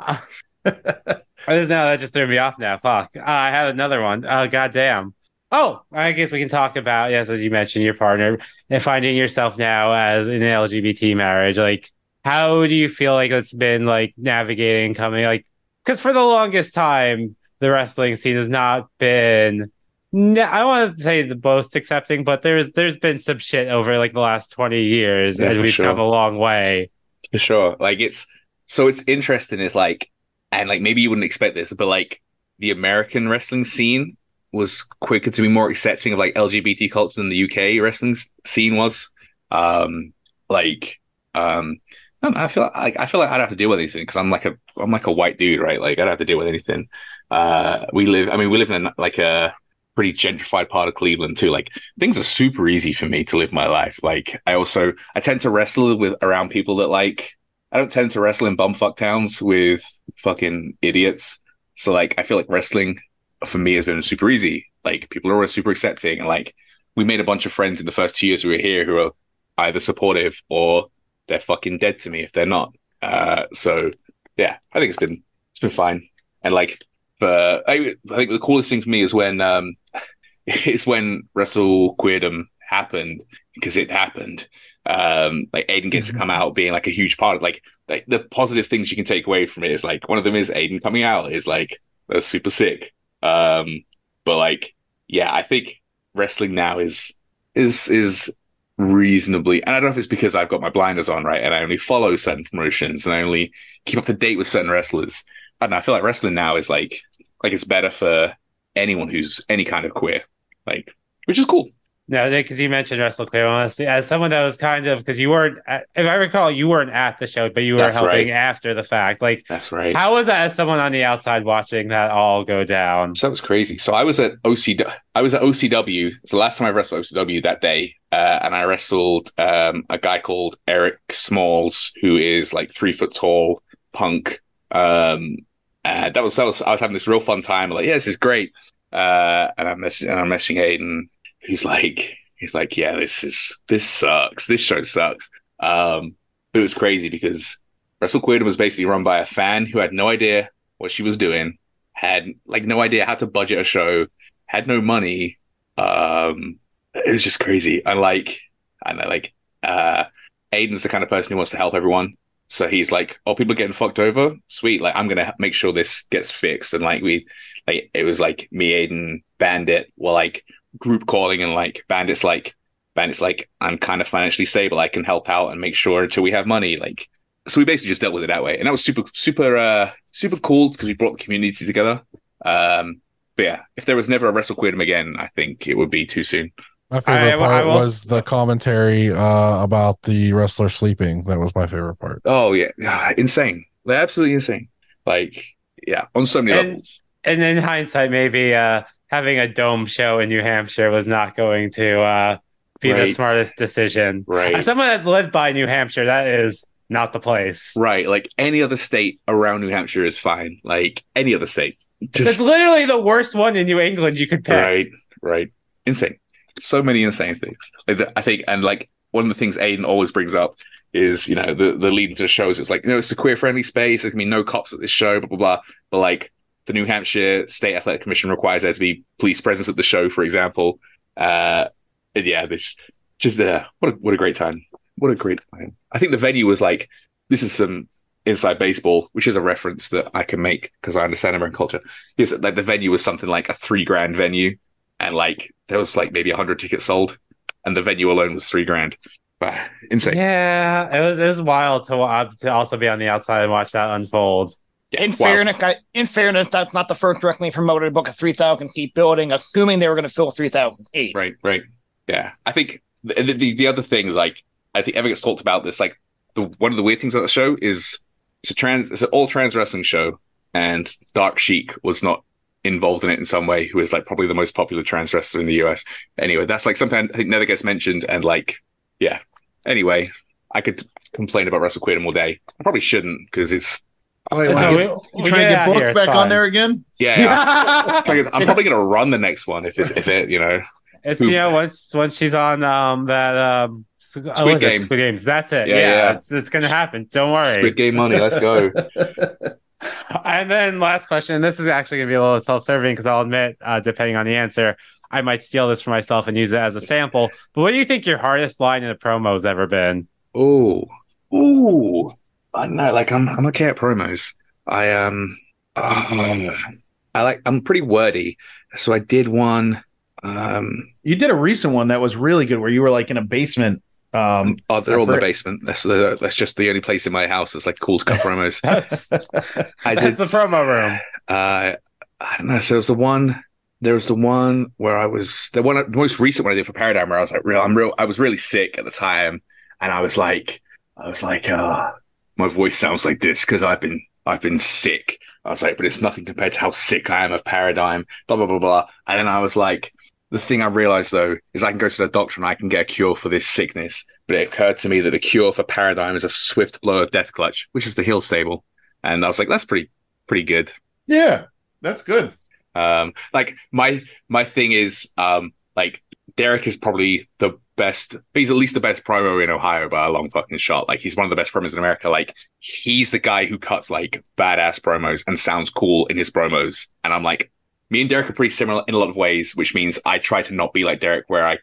I just know that just threw me off now. Fuck. Uh, I had another one. Uh, goddamn. Oh, I guess we can talk about yes, as you mentioned, your partner and finding yourself now as in an LGBT marriage. Like, how do you feel like it's been like navigating coming? Like, because for the longest time, the wrestling scene has not been I want to say the most accepting, but there's there's been some shit over like the last twenty years, Yeah, and we've sure. come a long way. For sure. Like it's so it's interesting is like and like maybe you wouldn't expect this, but like the American wrestling scene was quicker to be more accepting of like LGBT culture than the UK wrestling scene was. Um like um I, know, I feel like I feel like I'd have to deal with anything because I'm like a I'm like a white dude, right? Like I don't have to deal with anything. Uh we live I mean we live in a, like a pretty gentrified part of Cleveland too. Like things are super easy for me to live my life. Like I also I tend to wrestle with around people that like I don't tend to wrestle in bumfuck towns with fucking idiots. So like I feel like wrestling for me has been super easy. Like people are always super accepting and like we made a bunch of friends in the first two years we were here who are either supportive or they're fucking dead to me if they're not. Uh so yeah, I think it's been it's been fine. And like for I, I think the coolest thing for me is when um is when Wrestle Queerdom happened because it happened. Um, like Aiden gets to come out being like a huge part of like like the positive things you can take away from it is like one of them is Aiden coming out is like that's super sick. Um, but like yeah, I think wrestling now is is is reasonably and I don't know if it's because I've got my blinders on, right? And I only follow certain promotions and I only keep up to date with certain wrestlers. I don't know, I feel like wrestling now is like like it's better for anyone who's any kind of queer. Like which is cool. No, because you mentioned Wrestle Queer. Honestly, as someone that was kind of because you weren't, if I recall, you weren't at the show, but you were That's helping right. after the fact. Like, That's right. how was that as someone on the outside watching that all go down? So that was crazy. So I was at OCW. I was at OCW. It's the last time I wrestled OCW that day, uh, and I wrestled um, a guy called Eric Smalls, who is like three foot tall punk. Um, and that was that was I was having this real fun time. Like, yeah, this is great. Uh, and I'm messaging, and I'm messaging Aiden. He's like, he's like, yeah, this is this sucks. This show sucks. Um, but it was crazy because Wrestle Queerdom was basically run by a fan who had no idea what she was doing had like no idea how to budget a show, had no money. Um, it was just crazy. And like, I know, like, uh, Aiden's the kind of person who wants to help everyone. So he's like, oh, people are getting fucked over. Sweet. Like, I'm to make sure this gets fixed. And like, we, like, it was like me, Aiden, Bandit were like group calling and like Bandit's like, Bandit's like, I'm kind of financially stable. I can help out and make sure until we have money. Like, so we basically just dealt with it that way. And that was super, super, uh, super cool because we brought the community together. Um, but yeah, if there was never a Wrestle Queerdom again, I think it would be too soon. My favorite I- I part will- was the commentary uh, about the wrestler sleeping. That was my favorite part. Oh yeah, Ah, insane! They're absolutely insane. Like yeah, on so many And- levels. And in hindsight, maybe uh, having a dome show in New Hampshire was not going to uh, be the smartest decision. Right. As someone that's lived by New Hampshire, that is not the place. Right, like any other state around New Hampshire is fine. Like any other state, It's just literally the worst one in New England you could pick. right, right, insane. So many insane things. Like the, I think, and like one of the things Aiden always brings up is you know the the lead into the shows. It's like you know it's a queer friendly space. There's gonna be no cops at this show, blah blah blah. But like the New Hampshire State Athletic Commission requires there to be police presence at the show, for example. Uh, and yeah, this just uh, what a, what a great time. What a great time. I think the venue was like this is some inside baseball, which is a reference that I can make because I understand American culture. Is like the venue was something like a three grand venue, and like there was like maybe hundred tickets sold, and the venue alone was three grand. Wow, insane. Yeah, it was it was wild to to also be on the outside and watch that unfold. Yeah, In wild. fairness, I, in fairness, that's not the first directly promoted book of three thousand seat building, assuming they were going to fill three thousand eight. Right, right. Yeah. I think the, the the other thing, like I think Evan gets talked about this, like the one of the weird things about the show is it's a trans it's an all trans wrestling show and Dark Sheik was not involved in it in some way, who is like probably the most popular trans wrestler in the US. Anyway, that's like something I think never gets mentioned and like yeah. Anyway, I could complain about Wrestle Queerdom all day. I probably shouldn't because it's Oh, wait, It's wait, a- get- we- you trying to get get out booked here, back on there again? yeah. yeah. I'm, I'm probably gonna run the next one if it's if it, you know. It's you know once once she's on um that um Squid, Squid Game. Squid Games. That's it. Yeah, Yeah, yeah. It's, it's gonna happen. Don't worry. Squid Game money, let's go. And then last question. This is actually gonna be a little self-serving because I'll admit, uh, depending on the answer, I might steal this for myself and use it as a sample. But what do you think your hardest line in a promo's ever been? Ooh, ooh, I don't know. Like I'm, I'm okay at promos. I um, uh, I like. I'm pretty wordy. So I did one. Um, You did a recent one that was really good, where you were like in a basement. Um, oh, they're all in the basement. That's the, that's just the only place in my house that's like cool to cut promos. That's, I did. the promo room. Uh, I don't know. So it was the one. There was the one where I was the one, the most recent one I did for Paradigm, where I was like, real, I'm real. I was really sick at the time, and I was like, I was like, uh, my voice sounds like this because I've been, I've been sick. I was like, but it's nothing compared to how sick I am of Paradigm. Blah blah blah blah. And then I was like, the thing I realized though is I can go to the doctor and I can get a cure for this sickness. But it occurred to me that the cure for Paradigm is a swift blow of Death Clutch, which is the heel stable. And I was like, that's pretty, pretty good. yeah, that's good. Um, like my my thing is, um, like Derek is probably the best. He's at least the best promo in Ohio by a long fucking shot. Like he's one of the best promos in America. Like he's the guy who cuts like badass promos and sounds cool in his promos. And I'm like, me and Derek are pretty similar in a lot of ways, which means I try to not be like Derek, where I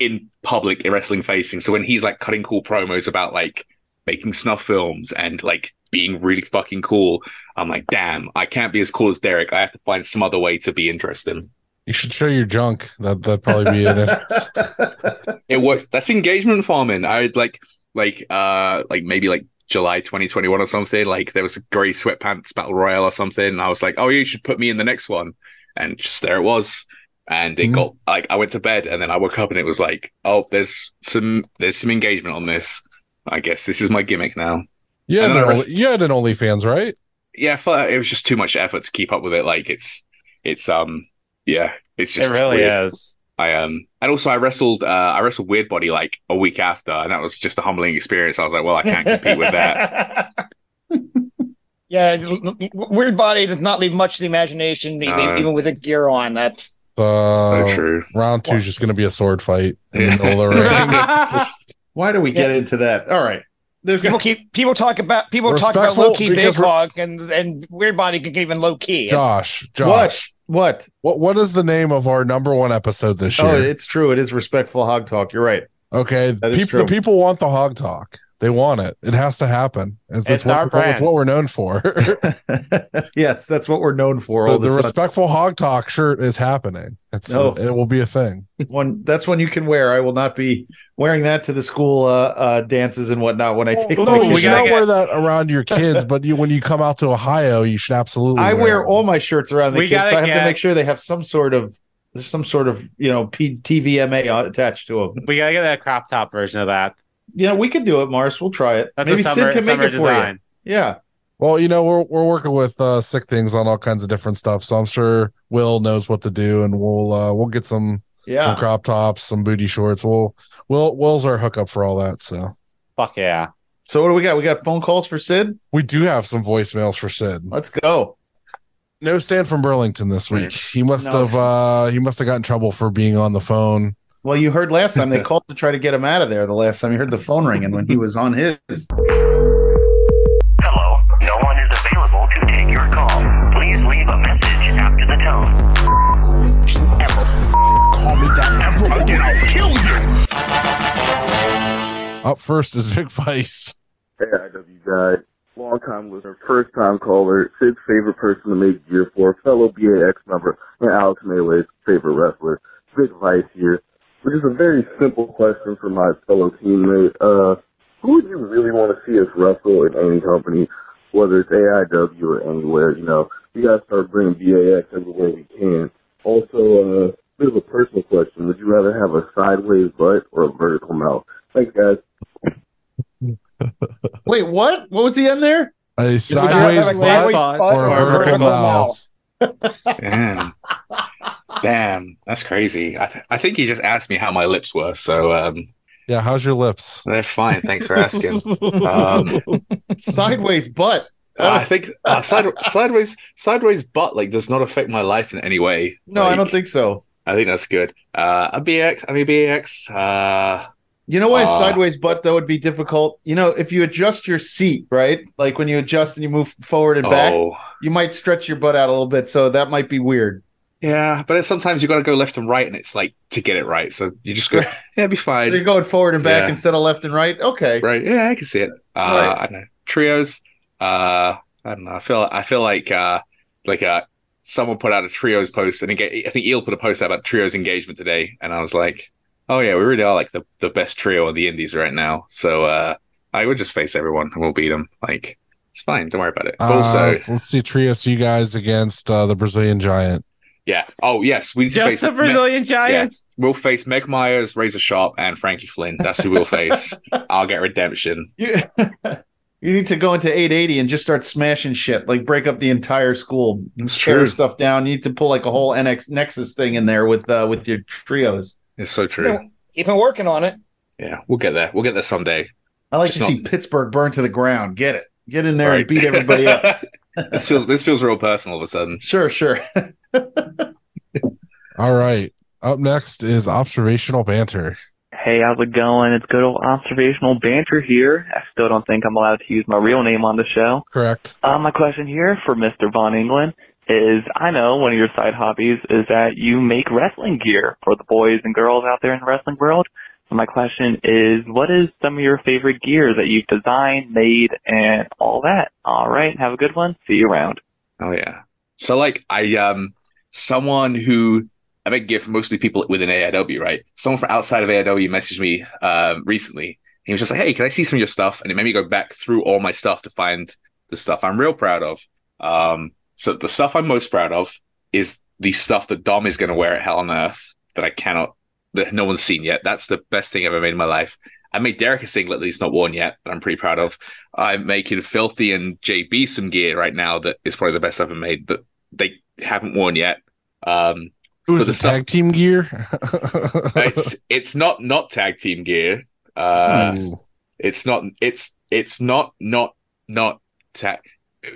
in public in wrestling facing. So when he's like cutting cool promos about like making snuff films and like being really fucking cool, I'm like, damn, I can't be as cool as Derek. I have to find some other way to be interesting. You should show your junk. That that'd probably be it. It was that's engagement farming. I'd like like uh like maybe like July 2021 or something. Like there was a grey sweatpants battle royale or something. And I was like, oh, you should put me in the next one. And just there it was. And it Mhm. got like I went to bed and then I woke up and it was like, oh, there's some there's some engagement on this. I guess this is my gimmick now. Yeah, had, And an then I only, rest- you had an OnlyFans, right? Yeah, it was just too much effort to keep up with it. Like it's it's um yeah, it's just it really weird. is. I um and also I wrestled uh I wrestled Weird Body like a week after and that was just a humbling experience. I was like, well, I can't compete with that. Yeah, l- l- Weird Body does not leave much to the imagination, No. even with a gear on. That's Uh, so true. Round two is just going to be a sword fight in the middle of the ring. Why do we get into that? All right, there's people keep people talk about people talk about low key big because hog and and Weird Body can even low key. Josh, what? Josh, What? what what is the name of our number one episode this Oh, year? it's true. It is respectful hog talk. You're right. okay, that is peop- true. the people want the hog talk. They want it. It has to happen. It's, It's what, our It's brand. what we're known for. yes, that's what we're known for. the All the the respectful hog talk shirt is happening. It's No. it will be a thing. one. That's one you can wear. I will not be wearing that to the school uh, uh, dances and whatnot when I take. no, my you kids. we should gotta not get- wear that around your kids, but you when you come out to Ohio, you should absolutely. I wear it. all my shirts around the We kids. So I have get- to make sure they have some sort of there's some sort of you know P- TVMA attached to them. we gotta get a crop top version of that. You know, we could do it, Mars. We'll try it. That's Maybe a summer, Sid can make summer it for design. you. Yeah. Well, you know, we're we're working with uh sick things on all kinds of different stuff, so I'm sure Will knows what to do, and we'll uh we'll get some Yeah. some crop tops, some booty shorts. We'll Will Will's our hookup for all that. So Fuck yeah. So what do we got? We got phone calls for Sid. we do have some voicemails for Sid. Let's go. No stand from Burlington this week. He must No. have uh he must have got in trouble for being on the phone. Well, you heard last time they called to try to get him out of there. The last time you heard the phone ringing when he was on his. Hello, no one is available to take your call. Please leave a message after the tone. You ever f- call me that ever again, I'll kill you. Up first is Vic Vice. Hey, IW guy. Long time listener, first time caller, Sid's favorite person to make gear for, fellow BAX member, and Alex Melee's favorite wrestler. Vic Vice here. Which is a very simple question for my fellow teammate. Uh, who would you really want to see us wrestle in any company, whether it's AIW or anywhere, you know? We gotta start bringing BAX everywhere we can. Also, uh, bit of a personal question. Would you rather have a sideways butt or a vertical mouth? Thanks, guys. Wait, what? What was the end there? A Sideways sideways butt butt or a vertical mouth. Damn. Damn, that's crazy. I, th- I think he just asked me how my lips were, so um, Yeah, how's your lips? they're fine. Thanks for asking. Um, Sideways butt. I think uh, side, sideways sideways butt like does not affect my life in any way. No, I don't think so. I think that's good. Uh, a BX, I mean BX. Uh, You know why Uh, sideways butt though would be difficult? You know, if you adjust your seat, right? Like when you adjust and you move forward and back, oh, you might stretch your butt out a little bit, so that might be weird. Yeah, but then sometimes you got to go left and right, and it's like to get it right. So you just go, yeah, it'd be So fine. you're going forward and back Yeah. instead of left and right. Okay. Right? Yeah, I can see it. Uh, Right. I don't know trios. Uh, I don't know. I feel I feel like uh, like uh, someone put out a trios post, and again, I think Eel put a post out about trios engagement today, and I was like, oh yeah, we really are like the, the best trio in the indies right now. So uh, I would just face everyone and we'll beat them. Like it's fine, don't worry about it. But Uh, also, let's see trios you guys against uh, the Brazilian Giant. Yeah. Oh yes, we need to Just face the Brazilian Giants. We'll face Meg Myers, Razor Sharp, and Frankie Flynn. That's who we'll face. I'll get redemption. You, you need to go into 880 and just start smashing shit, like break up the entire school, It's tear true. stuff down. You need to pull like a whole NX Nexus thing in there with uh, with your trios. It's so true. Yeah. Keep on working on it. Yeah, we'll get there. We'll get there someday. I like Just to see Pittsburgh burn to the ground. Get it, get in there Right. and beat everybody up. this feels this feels real personal all of a sudden. Sure, sure. All right. Up next is observational banter. Hey, how's it going? It's good old observational banter here. I still don't think I'm allowed to use my real name on the show. Correct. Uh, my question here for Mr. Von Engeland is I know one of your side hobbies is that you make wrestling gear for the boys and girls out there in the wrestling world. So my question is, what is some of your favorite gear that you've designed, made, and all that? All right, have a good one. See you around. Oh yeah. So like I um someone who I make for mostly people within AIW, right? Someone from outside of AIW messaged me um recently. He was just like, "Hey, can I see some of your stuff?" And it made me go back through all my stuff to find the stuff I'm real proud of. Um, so the stuff I'm most proud of is the stuff that Dom is going to wear at Hell on Earth that I cannot, that no one's seen yet. That's the best thing I've ever made in my life. I made Derek a singlet that he's not worn yet, that I'm pretty proud of. I'm making Filthy and JB some gear right now that is probably the best I've ever made that they haven't worn yet. Um, Who's the the stuff- tag team gear? it's it's not not tag team gear. Uh, Ooh. it's not it's it's not not not tag.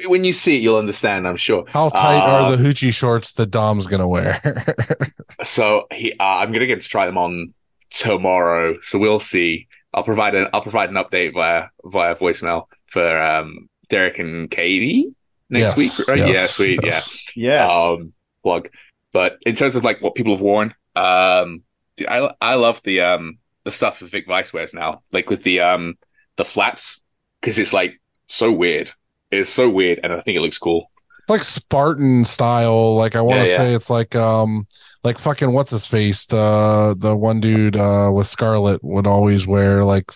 When you see it, you'll understand. I'm sure. How tight Uh, are the hoochie shorts that Dom's gonna wear? So he, uh, I'm gonna get to try them on tomorrow. So we'll see. I'll provide an I'll provide an update via via voicemail for um Derek and Katie next Yes, week. Right? yes, yeah, sweet. yes. Yeah. Yes. um plug but in terms of like what people have worn um i i love the um the stuff that vic vice wears now like with the um the flaps because it's like so weird it's so weird and i think it looks cool It's like Spartan style. Like I want to Yeah, yeah. say it's like um like fucking what's his face? The the one dude uh with Scarlett would always wear like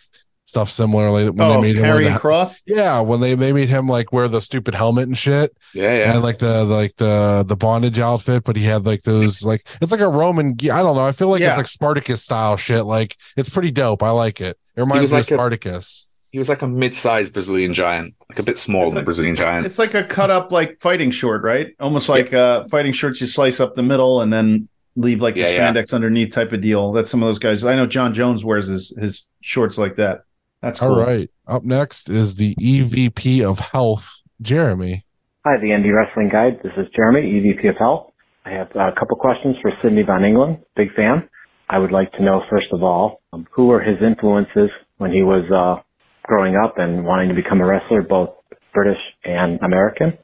stuff similar like when oh, they made him wear Karrion the, Kross. yeah when they they made him like wear the stupid helmet and shit. Yeah yeah. And like the like the the bondage outfit but he had like those like it's like a Roman I don't know I feel like Yeah. it's like Spartacus style shit like it's pretty dope I like it. It reminds was me like of a- Spartacus. He was like a mid-sized brazilian giant like a bit smaller It's than a brazilian giant. It's like a cut up like fighting short, right? Almost like uh fighting shorts you slice up the middle and then leave like the Yeah, yeah. spandex underneath type of deal. That's some of those guys. I know Jon Jones wears his his shorts like that. That's cool. all right up next is the EVP of health Jeremy Hi, the Indie Wrestling Guide. This is Jeremy, EVP of Health. I have a couple questions for Sydney Von Engeland, big fan. I would like to know, first of all, um, who were his influences when he was uh, growing up and wanting to become a wrestler, both British and American?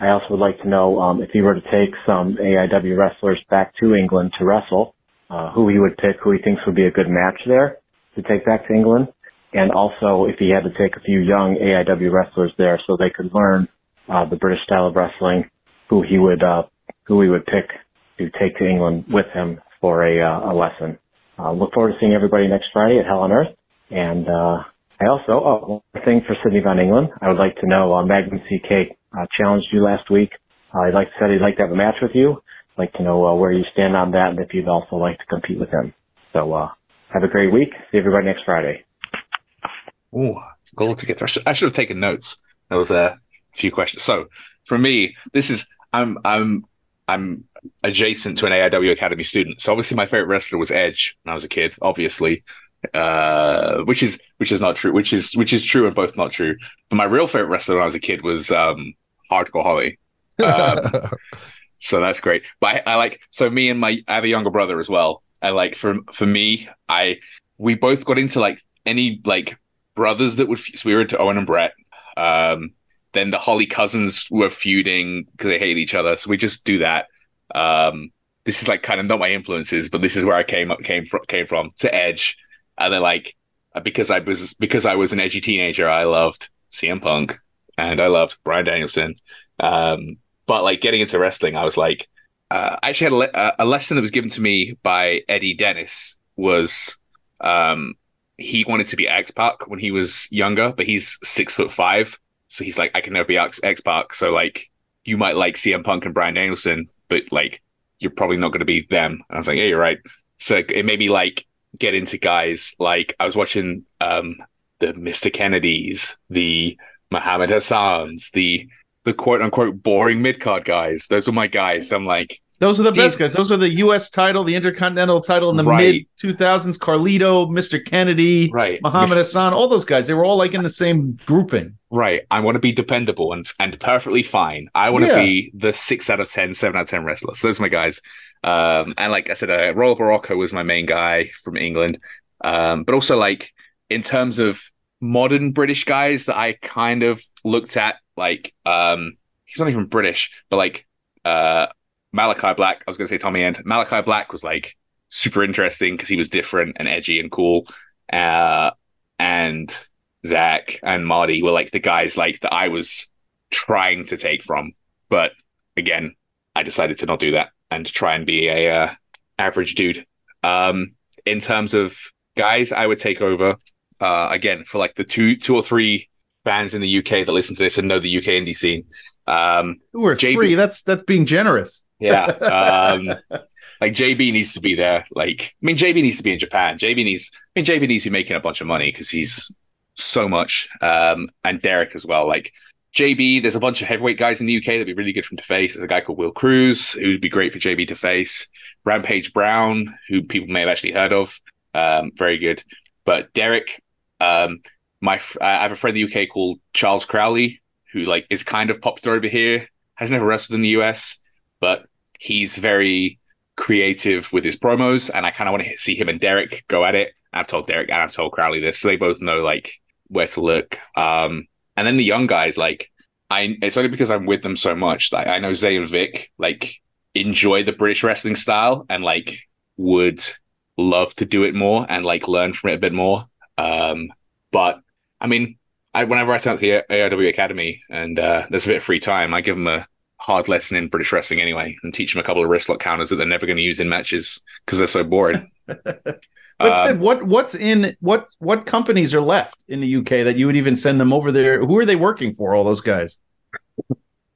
I also would like to know um, if he were to take some AIW wrestlers back to England to wrestle, uh, who he would pick, who he thinks would be a good match there to take back to England, and also if he had to take a few young AIW wrestlers there so they could learn uh, the British style of wrestling, who he would uh, who he would pick to take to England with him for a uh, a lesson. Uh, look forward to seeing everybody next Friday at Hell on Earth. And uh, I also oh one thing for Sydney Von Engeland. I would like to know uh, Magnum CK uh, challenged you last week. Uh, he'd like said he'd like to have a match with you. I'd like to know uh, where you stand on that and if you'd also like to compete with him. So uh, have a great week. See everybody next Friday. Ooh, goal to get. I should, I should have taken notes. There was a few questions. So for me, this is I'm I'm I'm adjacent to an AIW Academy student. So obviously my favorite wrestler was Edge when I was a kid, obviously. Uh which is which is not true, which is which is true and both not true. But my real favorite wrestler when I was a kid was um Hardcore Holly. Um, so that's great. But I, I like so me and my I have a younger brother as well. And like for for me, I we both got into like any like brothers that would so we were into Owen and Bret. Um, then the Holly cousins were feuding because they hate each other. So we just do that. Um, this is like kind of not my influences, but this is where I came up came from came from to Edge. And then like because I was because I was an edgy teenager, I loved CM Punk and I loved Bryan Danielson. Um, but like getting into wrestling, I was like, uh, I actually had a, le- uh, a lesson that was given to me by Eddie Dennis was, um, he wanted to be X Pac when he was younger, but he's six foot five, so he's like, I can never be X Pac. So like, you might like CM Punk and Bryan Danielson, but like, you're probably not going to be them. And I was like, yeah, you're right. So it made me like get into guys like I was watching um the Mr. Kennedys, the Muhammad Hassans, the the quote unquote boring mid card guys. Those were my guys. I'm like, Those are the best guys. Those are the U.S. title, the Intercontinental title in the Right. mid 2000s. Carlito, Mr. Kennedy, right, Muhammad Mr. Hassan, all those guys. They were all like in the same grouping. Right. I want to be dependable and and perfectly fine. I want to be the six out of 10, seven out of 10 wrestlers. Those are my guys. Um, and like I said, uh, Rollerball Rocco was my main guy from England. Um, but also like in terms of modern British guys that I kind of looked at, like, um, he's not even British, but like, uh, Malakai Black, I was going to say Tommy End. Malakai Black was like super interesting because he was different and edgy and cool. Uh, and Zack and Marty were like the guys like that I was trying to take from, but again, I decided to not do that and try and be a uh, average dude. Um, in terms of guys, I would take over uh, again for like the two, two or three fans in the UK that listen to this and know the UK indie scene. Um, Who JB three? That's that's being generous. yeah. Um, like JB needs to be there. Like, I mean, JB needs to be in Japan. JB needs, I mean, JB needs to be making a bunch of money because he's so much. Um, and Derek as well. Like, JB, there's a bunch of heavyweight guys in the UK that'd be really good from to face. There's a guy called Will Kroos who'd be great for JB to face. Rampage Brown, who people may have actually heard of. Um, very good. But Derek, um, my I have a friend in the UK called Charles Crowley, who like is kind of popular over here. Has never wrestled in the US, but he's very creative with his promos, and I kind of want to see him and Derek go at it. I've told Derek and I've told Crowley this, so they both know like where to look. Um, and then the young guys, like I, it's only because I'm with them so much. Like I know Zay and Vic, like enjoy the British wrestling style and like would love to do it more and like learn from it a bit more. Um, but I mean, I whenever I turn up the AIW Academy and uh, there's a bit of free time, I give them a hard lesson in British wrestling anyway, and teach them a couple of wrist lock counters that they're never going to use in matches because they're so boring. But Um, Sid, what what's in what what companies are left in the UK that you would even send them over there? Who are they working for? All those guys.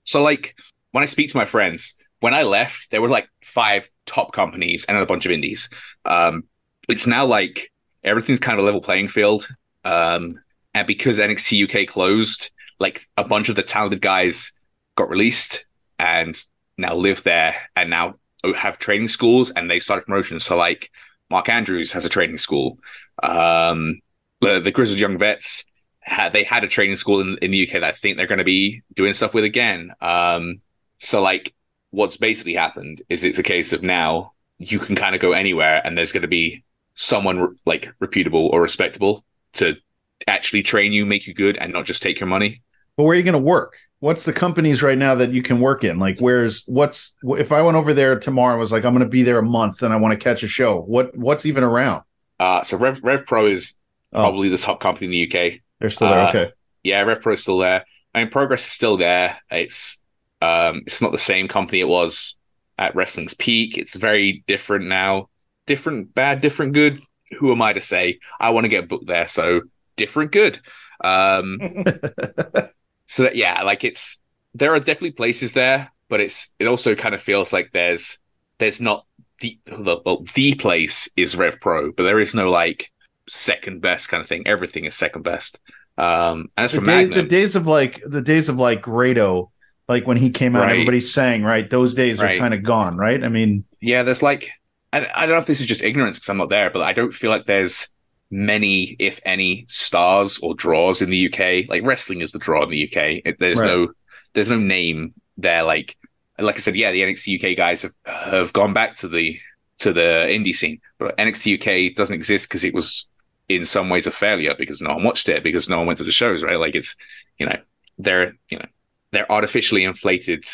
So, like, when I speak to my friends, when I left, there were like five top companies and a bunch of indies. Um, it's now like everything's kind of a level playing field. Um, and because NXT UK closed, like a bunch of the talented guys got released and now live there and now have training schools and they started promotions. So, like, Mark Andrews has a training school. Um, the, the Grizzled Young Vets they had a training school in, in the UK that I think they're going to be doing stuff with again. Um, so like what's basically happened is it's a case of now you can kind of go anywhere and there's going to be someone like reputable or respectable to actually train you, make you good, and not just take your money. But where are you going to work? What's the companies right now that you can work in? Like, where's what's if I went over there tomorrow and was like, I'm going to be there a month and I want to catch a show. What what's even around? Uh, so Rev, Rev Pro is Oh. probably the top company in the UK. They're still there. Uh, okay. Yeah, Rev Pro is still there. I mean, Progress is still there. It's um, it's not the same company it was at wrestling's peak. It's very different now. Different bad, different good. Who am I to say? I want to get booked there, so different good. Um, so that, yeah, like it's there are definitely places there, but it's it also kind of feels like there's there's not the the well, the place is Rev Pro, but there is no like second best kind of thing. Everything is second best. Um, as the, for day- Magnum, the days of like the days of like Grado, like when he came out, Right. everybody sang right. Those days Right. are kind of gone, right? I mean, yeah, there's like, I, I don't know if this is just ignorance because I'm not there, but I don't feel like there's many, if any, stars or draws in the UK. Like wrestling is the draw in the UK. It, there's Right. no, there's no name there. Like, like I said, yeah, the NXT UK guys have have gone back to the to the indie scene, but NXT UK doesn't exist because it was in some ways a failure because no one watched it because no one went to the shows, right? Like it's, you know, they're you know they're artificially inflated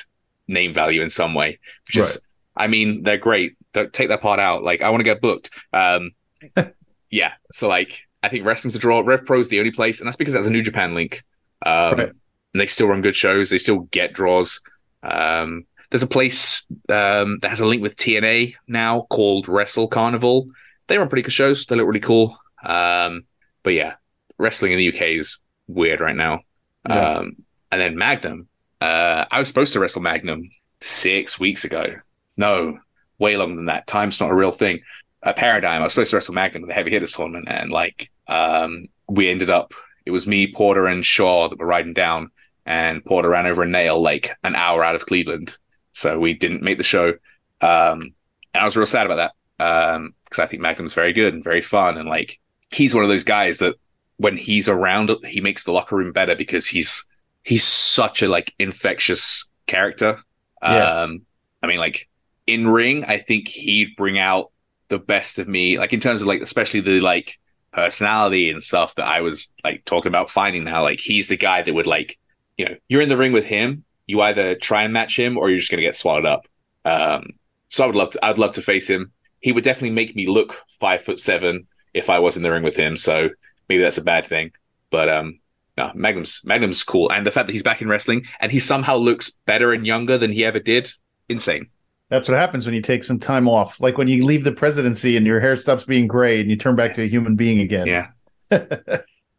name value in some way, which is I mean, they're great. Don't take that part out. Like, I want to get booked. Um, yeah. So, like, I think wrestling's a draw. Rev Pro's the only place, and that's because that's a New Japan link. Um, Right. and they still run good shows. They still get draws. Um, there's a place um, that has a link with TNA now called Wrestle Carnival. They run pretty good shows. They look really cool. Um, but yeah, wrestling in the UK is weird right now. Yeah. Um, and then Magnum. Uh, I was supposed to wrestle Magnum six weeks ago. No, way longer than that. Time's not a real thing. A paradigm. I was supposed to wrestle Magnum in the heavy hitters tournament, and like um, we ended up. It was me, Porter, and Shaw that were riding down, and Porter ran over a nail like an hour out of Cleveland, so we didn't make the show. Um, and I was real sad about that because I think Magnum's very good and very fun, and like he's one of those guys that when he's around, he makes the locker room better because he's he's such a like infectious character. Yeah. Um, I mean, like in ring, I think he'd bring out the best of me, like in terms of like especially the like personality and stuff that I was like talking about finding now. Like he's the guy that would like, you know, you're in the ring with him, you either try and match him or you're just gonna get swallowed up. Um, so I would love to I'd love to face him. He would definitely make me look five foot seven if I was in the ring with him. So maybe that's a bad thing. But um no, Magnum's Magnum's cool. And the fact that he's back in wrestling and he somehow looks better and younger than he ever did, insane. That's what happens when you take some time off. Like when you leave the presidency and your hair stops being gray and you turn back to a human being again. Yeah.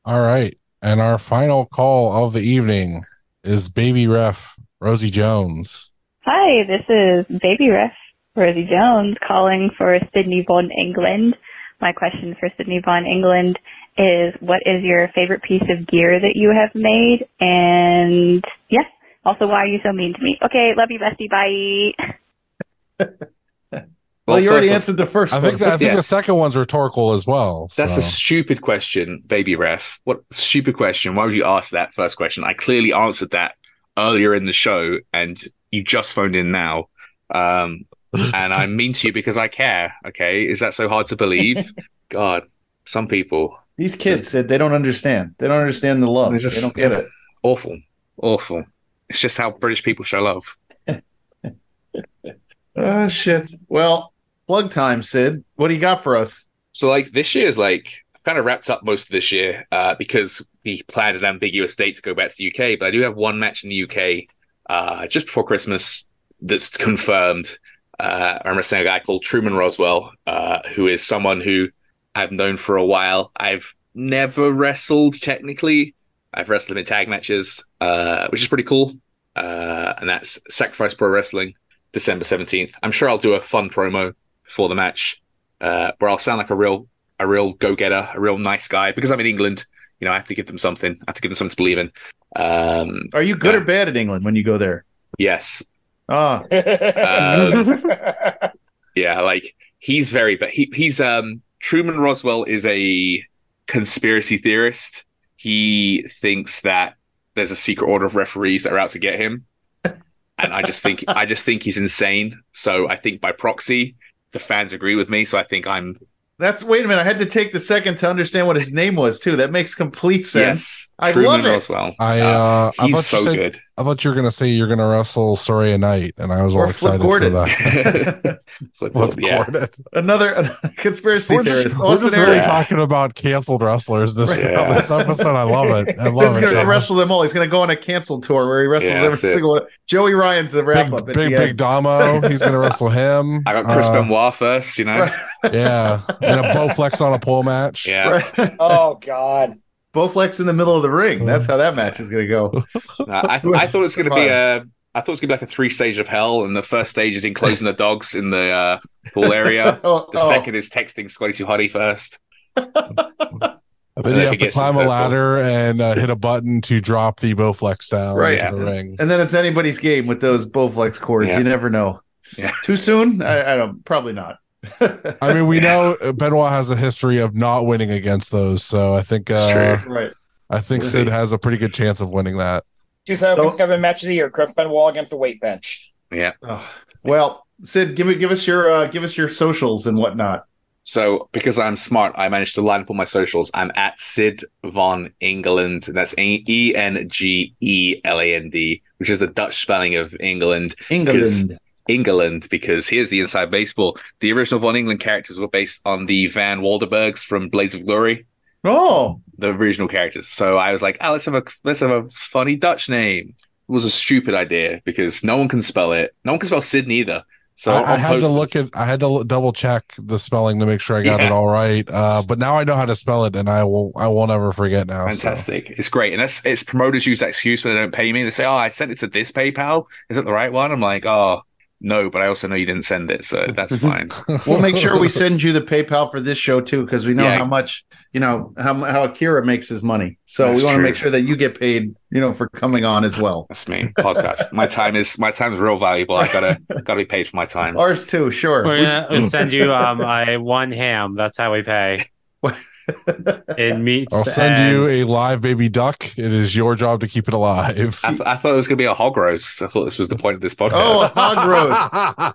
All right. And our final call of the evening is baby ref Rosie Jones. Hi, this is Baby Ref Rosie Jones calling for Sydney Von Engeland. My question for Sydney Von Engeland is what is your favorite piece of gear that you have made? And yeah, also why are you so mean to me? Okay, love you, bestie. Bye. Well, you already first answered the first I think one. I think Yeah. the second one's rhetorical as well. That's so. a stupid question, baby ref. What stupid question? Why would you ask that first question? I clearly answered that earlier in the show, and you just phoned in now. Um, and I'm mean to you because I care. Okay, is that so hard to believe? God, some people These kids said they don't understand. They don't understand the love. It's just- they don't get it. awful, awful. It's just how British people show love. Oh shit. Well, plug time, Sid. What do you got for us? So like this year is like kind of wrapped up most of this year uh, because we planned an ambiguous date to go back to the UK. But I do have one match in the UK uh, just before Christmas that's confirmed. Uh, I'm wrestling a guy called Truman Roswell, uh, who is someone who I've known for a while. I've never wrestled technically. I've wrestled in tag matches, uh, which is pretty cool. Uh, and that's Sacrifice Pro Wrestling, December 17th. I'm sure I'll do a fun promo for the match uh, where I'll sound like a real a real go getter, a real nice guy because I'm in England. You know, I have to give them something. I have to give them something to believe in. Um, Are you good or bad at England when you go there? yes, Ah, Um, yeah, like he's very, but he he's um Truman Roswell is a conspiracy theorist. He thinks that there's a secret order of referees that are out to get him, and I just think I just think he's insane. So I think by proxy, the fans agree with me. So I think I'm that's wait a minute. I had to take the second to understand what his name was too. That makes complete sense. yes, I Truman love it. Roswell. I uh, I he's so you said, good. I thought you were gonna say you're gonna wrestle Saraya Knight, and I was Or all Flip excited for that. Flip Flip yeah. Gordon. Another, another conspiracy We're just, we're just Austin really Aries. talking about canceled wrestlers this Yeah. this episode. I love it. I Sid's love it. gonna so wrestle them all. He's gonna go on a canceled tour where he wrestles Yeah, every it. single one. Joey Ryan's the wrap Big up. at big the big end. Damo. He's gonna wrestle him. I got Chris Uh, Benoit first. You know, Yeah, and a Bowflex on a pole match. yeah. Right. oh God. Bowflex in the middle of the ring. That's how that match is gonna go. No, I, th- I thought it was going to be a. I thought it was going to be like a three stage of hell, and the first stage is enclosing the dogs in the uh, pool area. Oh, The oh. second is texting Scotty Too Hottie first. And then And you have to climb a third floor. ladder and uh, hit a button to drop the Bowflex down Right. into the ring. And then it's anybody's game with those Bowflex cords. Yeah. You never know. Yeah. Too soon? I, I don't. Probably not. I mean, we know Benoit has a history of not winning against those, so I think uh, true. right. I think We'll Sid see. has a pretty good chance of winning that. 2007 match of the year. Chris Benoit against the weight bench. Yeah. Well, Sid, give me give us your uh, give us your socials and whatnot. So because I'm smart, I managed to line up all my socials. I'm at Sid Von Engeland. That's E N G E L A N D, which is the Dutch spelling of England. England. England, because here's the inside baseball. The original Von Engeland characters were based on the Van Waldenbergs from Blades of Glory. Oh, the original characters. So I was like, oh, let's have a let's have a funny Dutch name. was a stupid idea because no one can spell it. No one can spell Sydney either. So I, I had to posters- look at I had to l- double check the spelling to make sure I got it all right. Uh, but now I know how to spell it, and I will I won't ever forget now. so. Fantastic. It's great. And that's it's promoters use that excuse when they don't pay me. They say, Oh, I sent it to this PayPal. Is it the right one? I'm like, Oh, no, but I also know you didn't send it, so that's fine. We'll make sure we send you the PayPal for this show too, because we know Yeah. how much you know how how Akira makes his money. So That's we want to make sure that you get paid, you know, for coming on as well. That's me. Podcast. my time is my time is real valuable. I gotta gotta be paid for my time. Ours too, sure. We're gonna we'll send you um a one ham. That's how we pay. In meats. I'll send and- you a live baby duck. It is your job to keep it alive. I, th- I thought it was gonna be a hog roast. I thought this was the point of this podcast. oh, a hog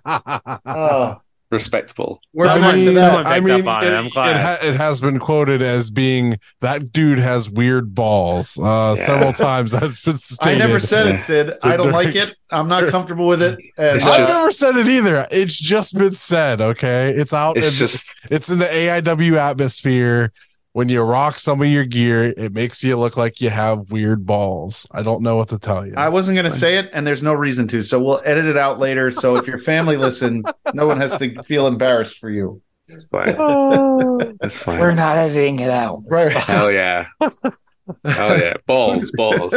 roast. Oh, Respectable. we're I back to mean. I mean, up on it. it, I'm it, ha- it has been quoted as being that dude has weird balls. Uh, Yeah. Several times that's been stated. I never said it, Sid. I don't like it. I'm not comfortable with it. And It's I've just- never said it either. It's just been said. Okay, it's out. It's in- just it's in the AIW atmosphere. When you rock some of your gear, it makes you look like you have weird balls. I don't know what to tell you. I wasn't going to say it, and there's no reason to. So we'll edit it out later. So if your family listens, no one has to feel embarrassed for you. it's fine. Oh. That's fine. We're not editing it out. Right. Hell yeah. Hell yeah. Balls, balls.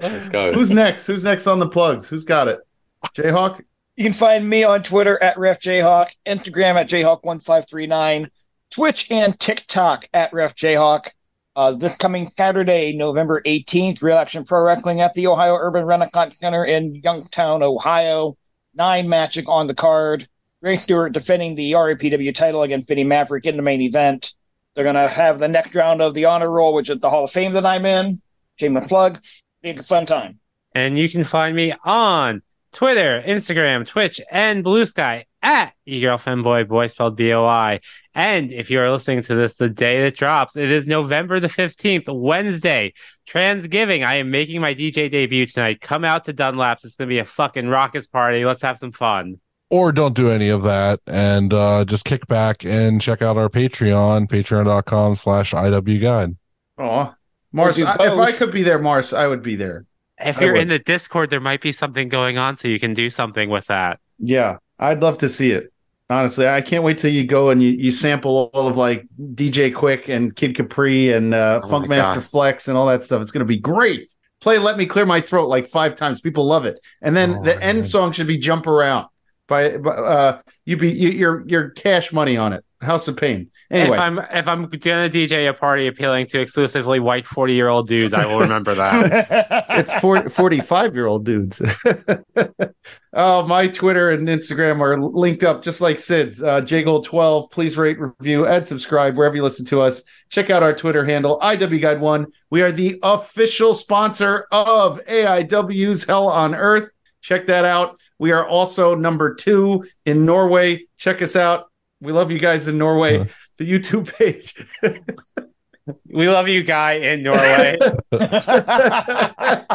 Let's go. Who's next? Who's next on the plugs? Who's got it? Jayhawk? You can find me on Twitter at RefJayhawk, Instagram at Jayhawk1539, Twitch and TikTok at RefJayhawk. Uh, this coming Saturday, November 18th, Real Action Pro Wrestling at the Ohio Urban Renaissance Center in Youngstown, Ohio. Nine matches on the card. Ray Stewart defending the RAPW title against Vinny Maverick in the main event. They're going to have the next round of the honor roll, which is the Hall of Fame that I'm in. Shameless plug. Big fun time. And you can find me on Twitter, Instagram, Twitch, and Blue Sky at eGirlFemboy, boy spelled B-O-I. And if you are listening to this the day that drops, it is November the 15th, Wednesday, Transgiving. I am making my DJ debut tonight. Come out to Dunlap's. It's going to be a fucking raucous party. Let's have some fun. or don't do any of that and uh, just kick back and check out our Patreon, patreon.com slash IW guide. Oh, Mars. do I, if I could be there, Mars, I would be there. If I you're would. in the Discord, there might be something going on, so you can do something with that. Yeah, I'd love to see it. Honestly, I can't wait till you go and you, you sample all of like DJ Quik and Kid Capri and uh, Oh Funkmaster Flex and all that stuff. It's going to be great. Play "Let Me Clear My Throat" like five times. People love it. And then Oh, the man. end song should be "Jump Around" by, by uh, you be you, your your cash money on it. House of Pain. Anyway, If I'm if I'm gonna DJ a party appealing to exclusively white 40 year old dudes, I will remember that. it's 40, 45 year old dudes. oh, my Twitter and Instagram are linked up just like Sid's. Uh, JGold12. Please rate, review, and subscribe wherever you listen to us. Check out our Twitter handle, IW Guide One. We are the official sponsor of AIW's Hell on Earth. Check that out. We are also number two in Norway. Check us out. We love you guys in Norway. The YouTube page. we love you, guy in Norway. oh,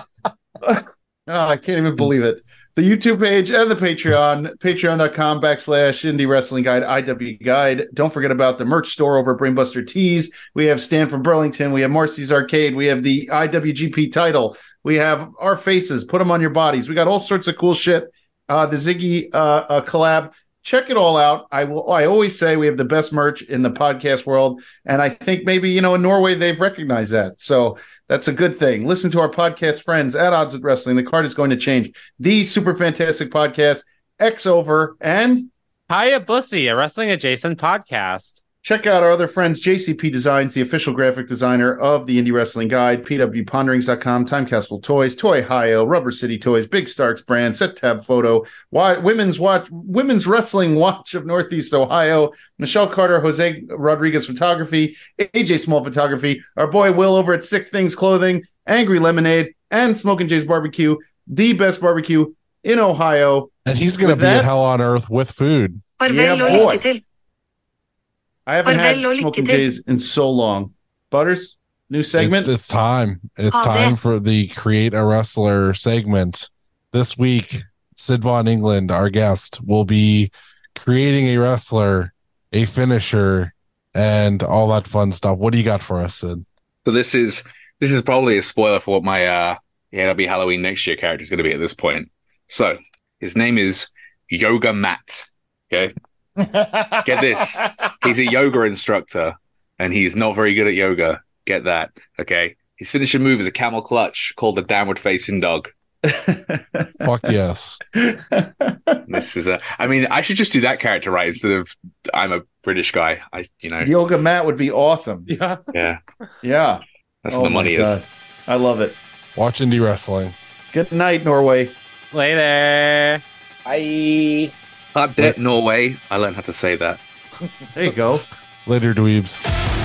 I can't even believe it. The YouTube page and the Patreon, patreon.com backslash indie wrestling guide, IW guide. Don't forget about the merch store over at Brainbuster Tees. We have Stan from Burlington. We have Marcy's Arcade. We have the IWGP title. We have our faces. Put them on your bodies. We got all sorts of cool shit. Uh, the Ziggy uh, uh, collab. Check it all out. I will. I always say we have the best merch in the podcast world, and I think maybe you know in Norway they've recognized that. So that's a good thing. Listen to our podcast friends at Odds with Wrestling. The card is going to change. The super fantastic podcast, X Over, and Hayabussy, a wrestling adjacent podcast. Check out our other friends, JCP Designs, the official graphic designer of the Indie Wrestling Guide, PWPonderings.com, Time Capsule Toys, Toyhio, Rubber City Toys, Big Starks brand, Settab Photo, Wi- Women's Watch, Women's Wrestling Watch of Northeast Ohio, Michelle Carter, Jose Rodriguez Photography, AJ Small Photography, our boy Will over at Sick Things Clothing, Angry Lemonade, and Smoking Jay's Barbecue, the best barbecue in Ohio. And he's going to be that- at Hell on Earth with food. Yeah, boy. Lykke til. I haven't had lykke Smoking til. Jays in so long. Butters, new segment. It's, it's time. It's Ha det. time for the Create a Wrestler segment. This week, Sid Von Engeland, our guest, will be creating a wrestler, a finisher, and all that fun stuff. What do you got for us, Sid? So this is this is probably a spoiler for what my uh yeah, it'll be Halloween next year character is going to be at this point. So his name is Yoga Matt. Okay. Get this. He's a yoga instructor and he's not very good at yoga. Get that. Okay. His finishing move is a camel clutch called a downward facing dog. Fuck yes. This is a, I mean, I should just do that character right instead of I'm a British guy. I, you know, Yoga Matt would be awesome. Yeah. yeah, Yeah. that's Oh where the my money is. I love it. Watch indie wrestling. Good night, Norway. Later. I Up Norway. I learned how to say that. There you go. Later, dweebs.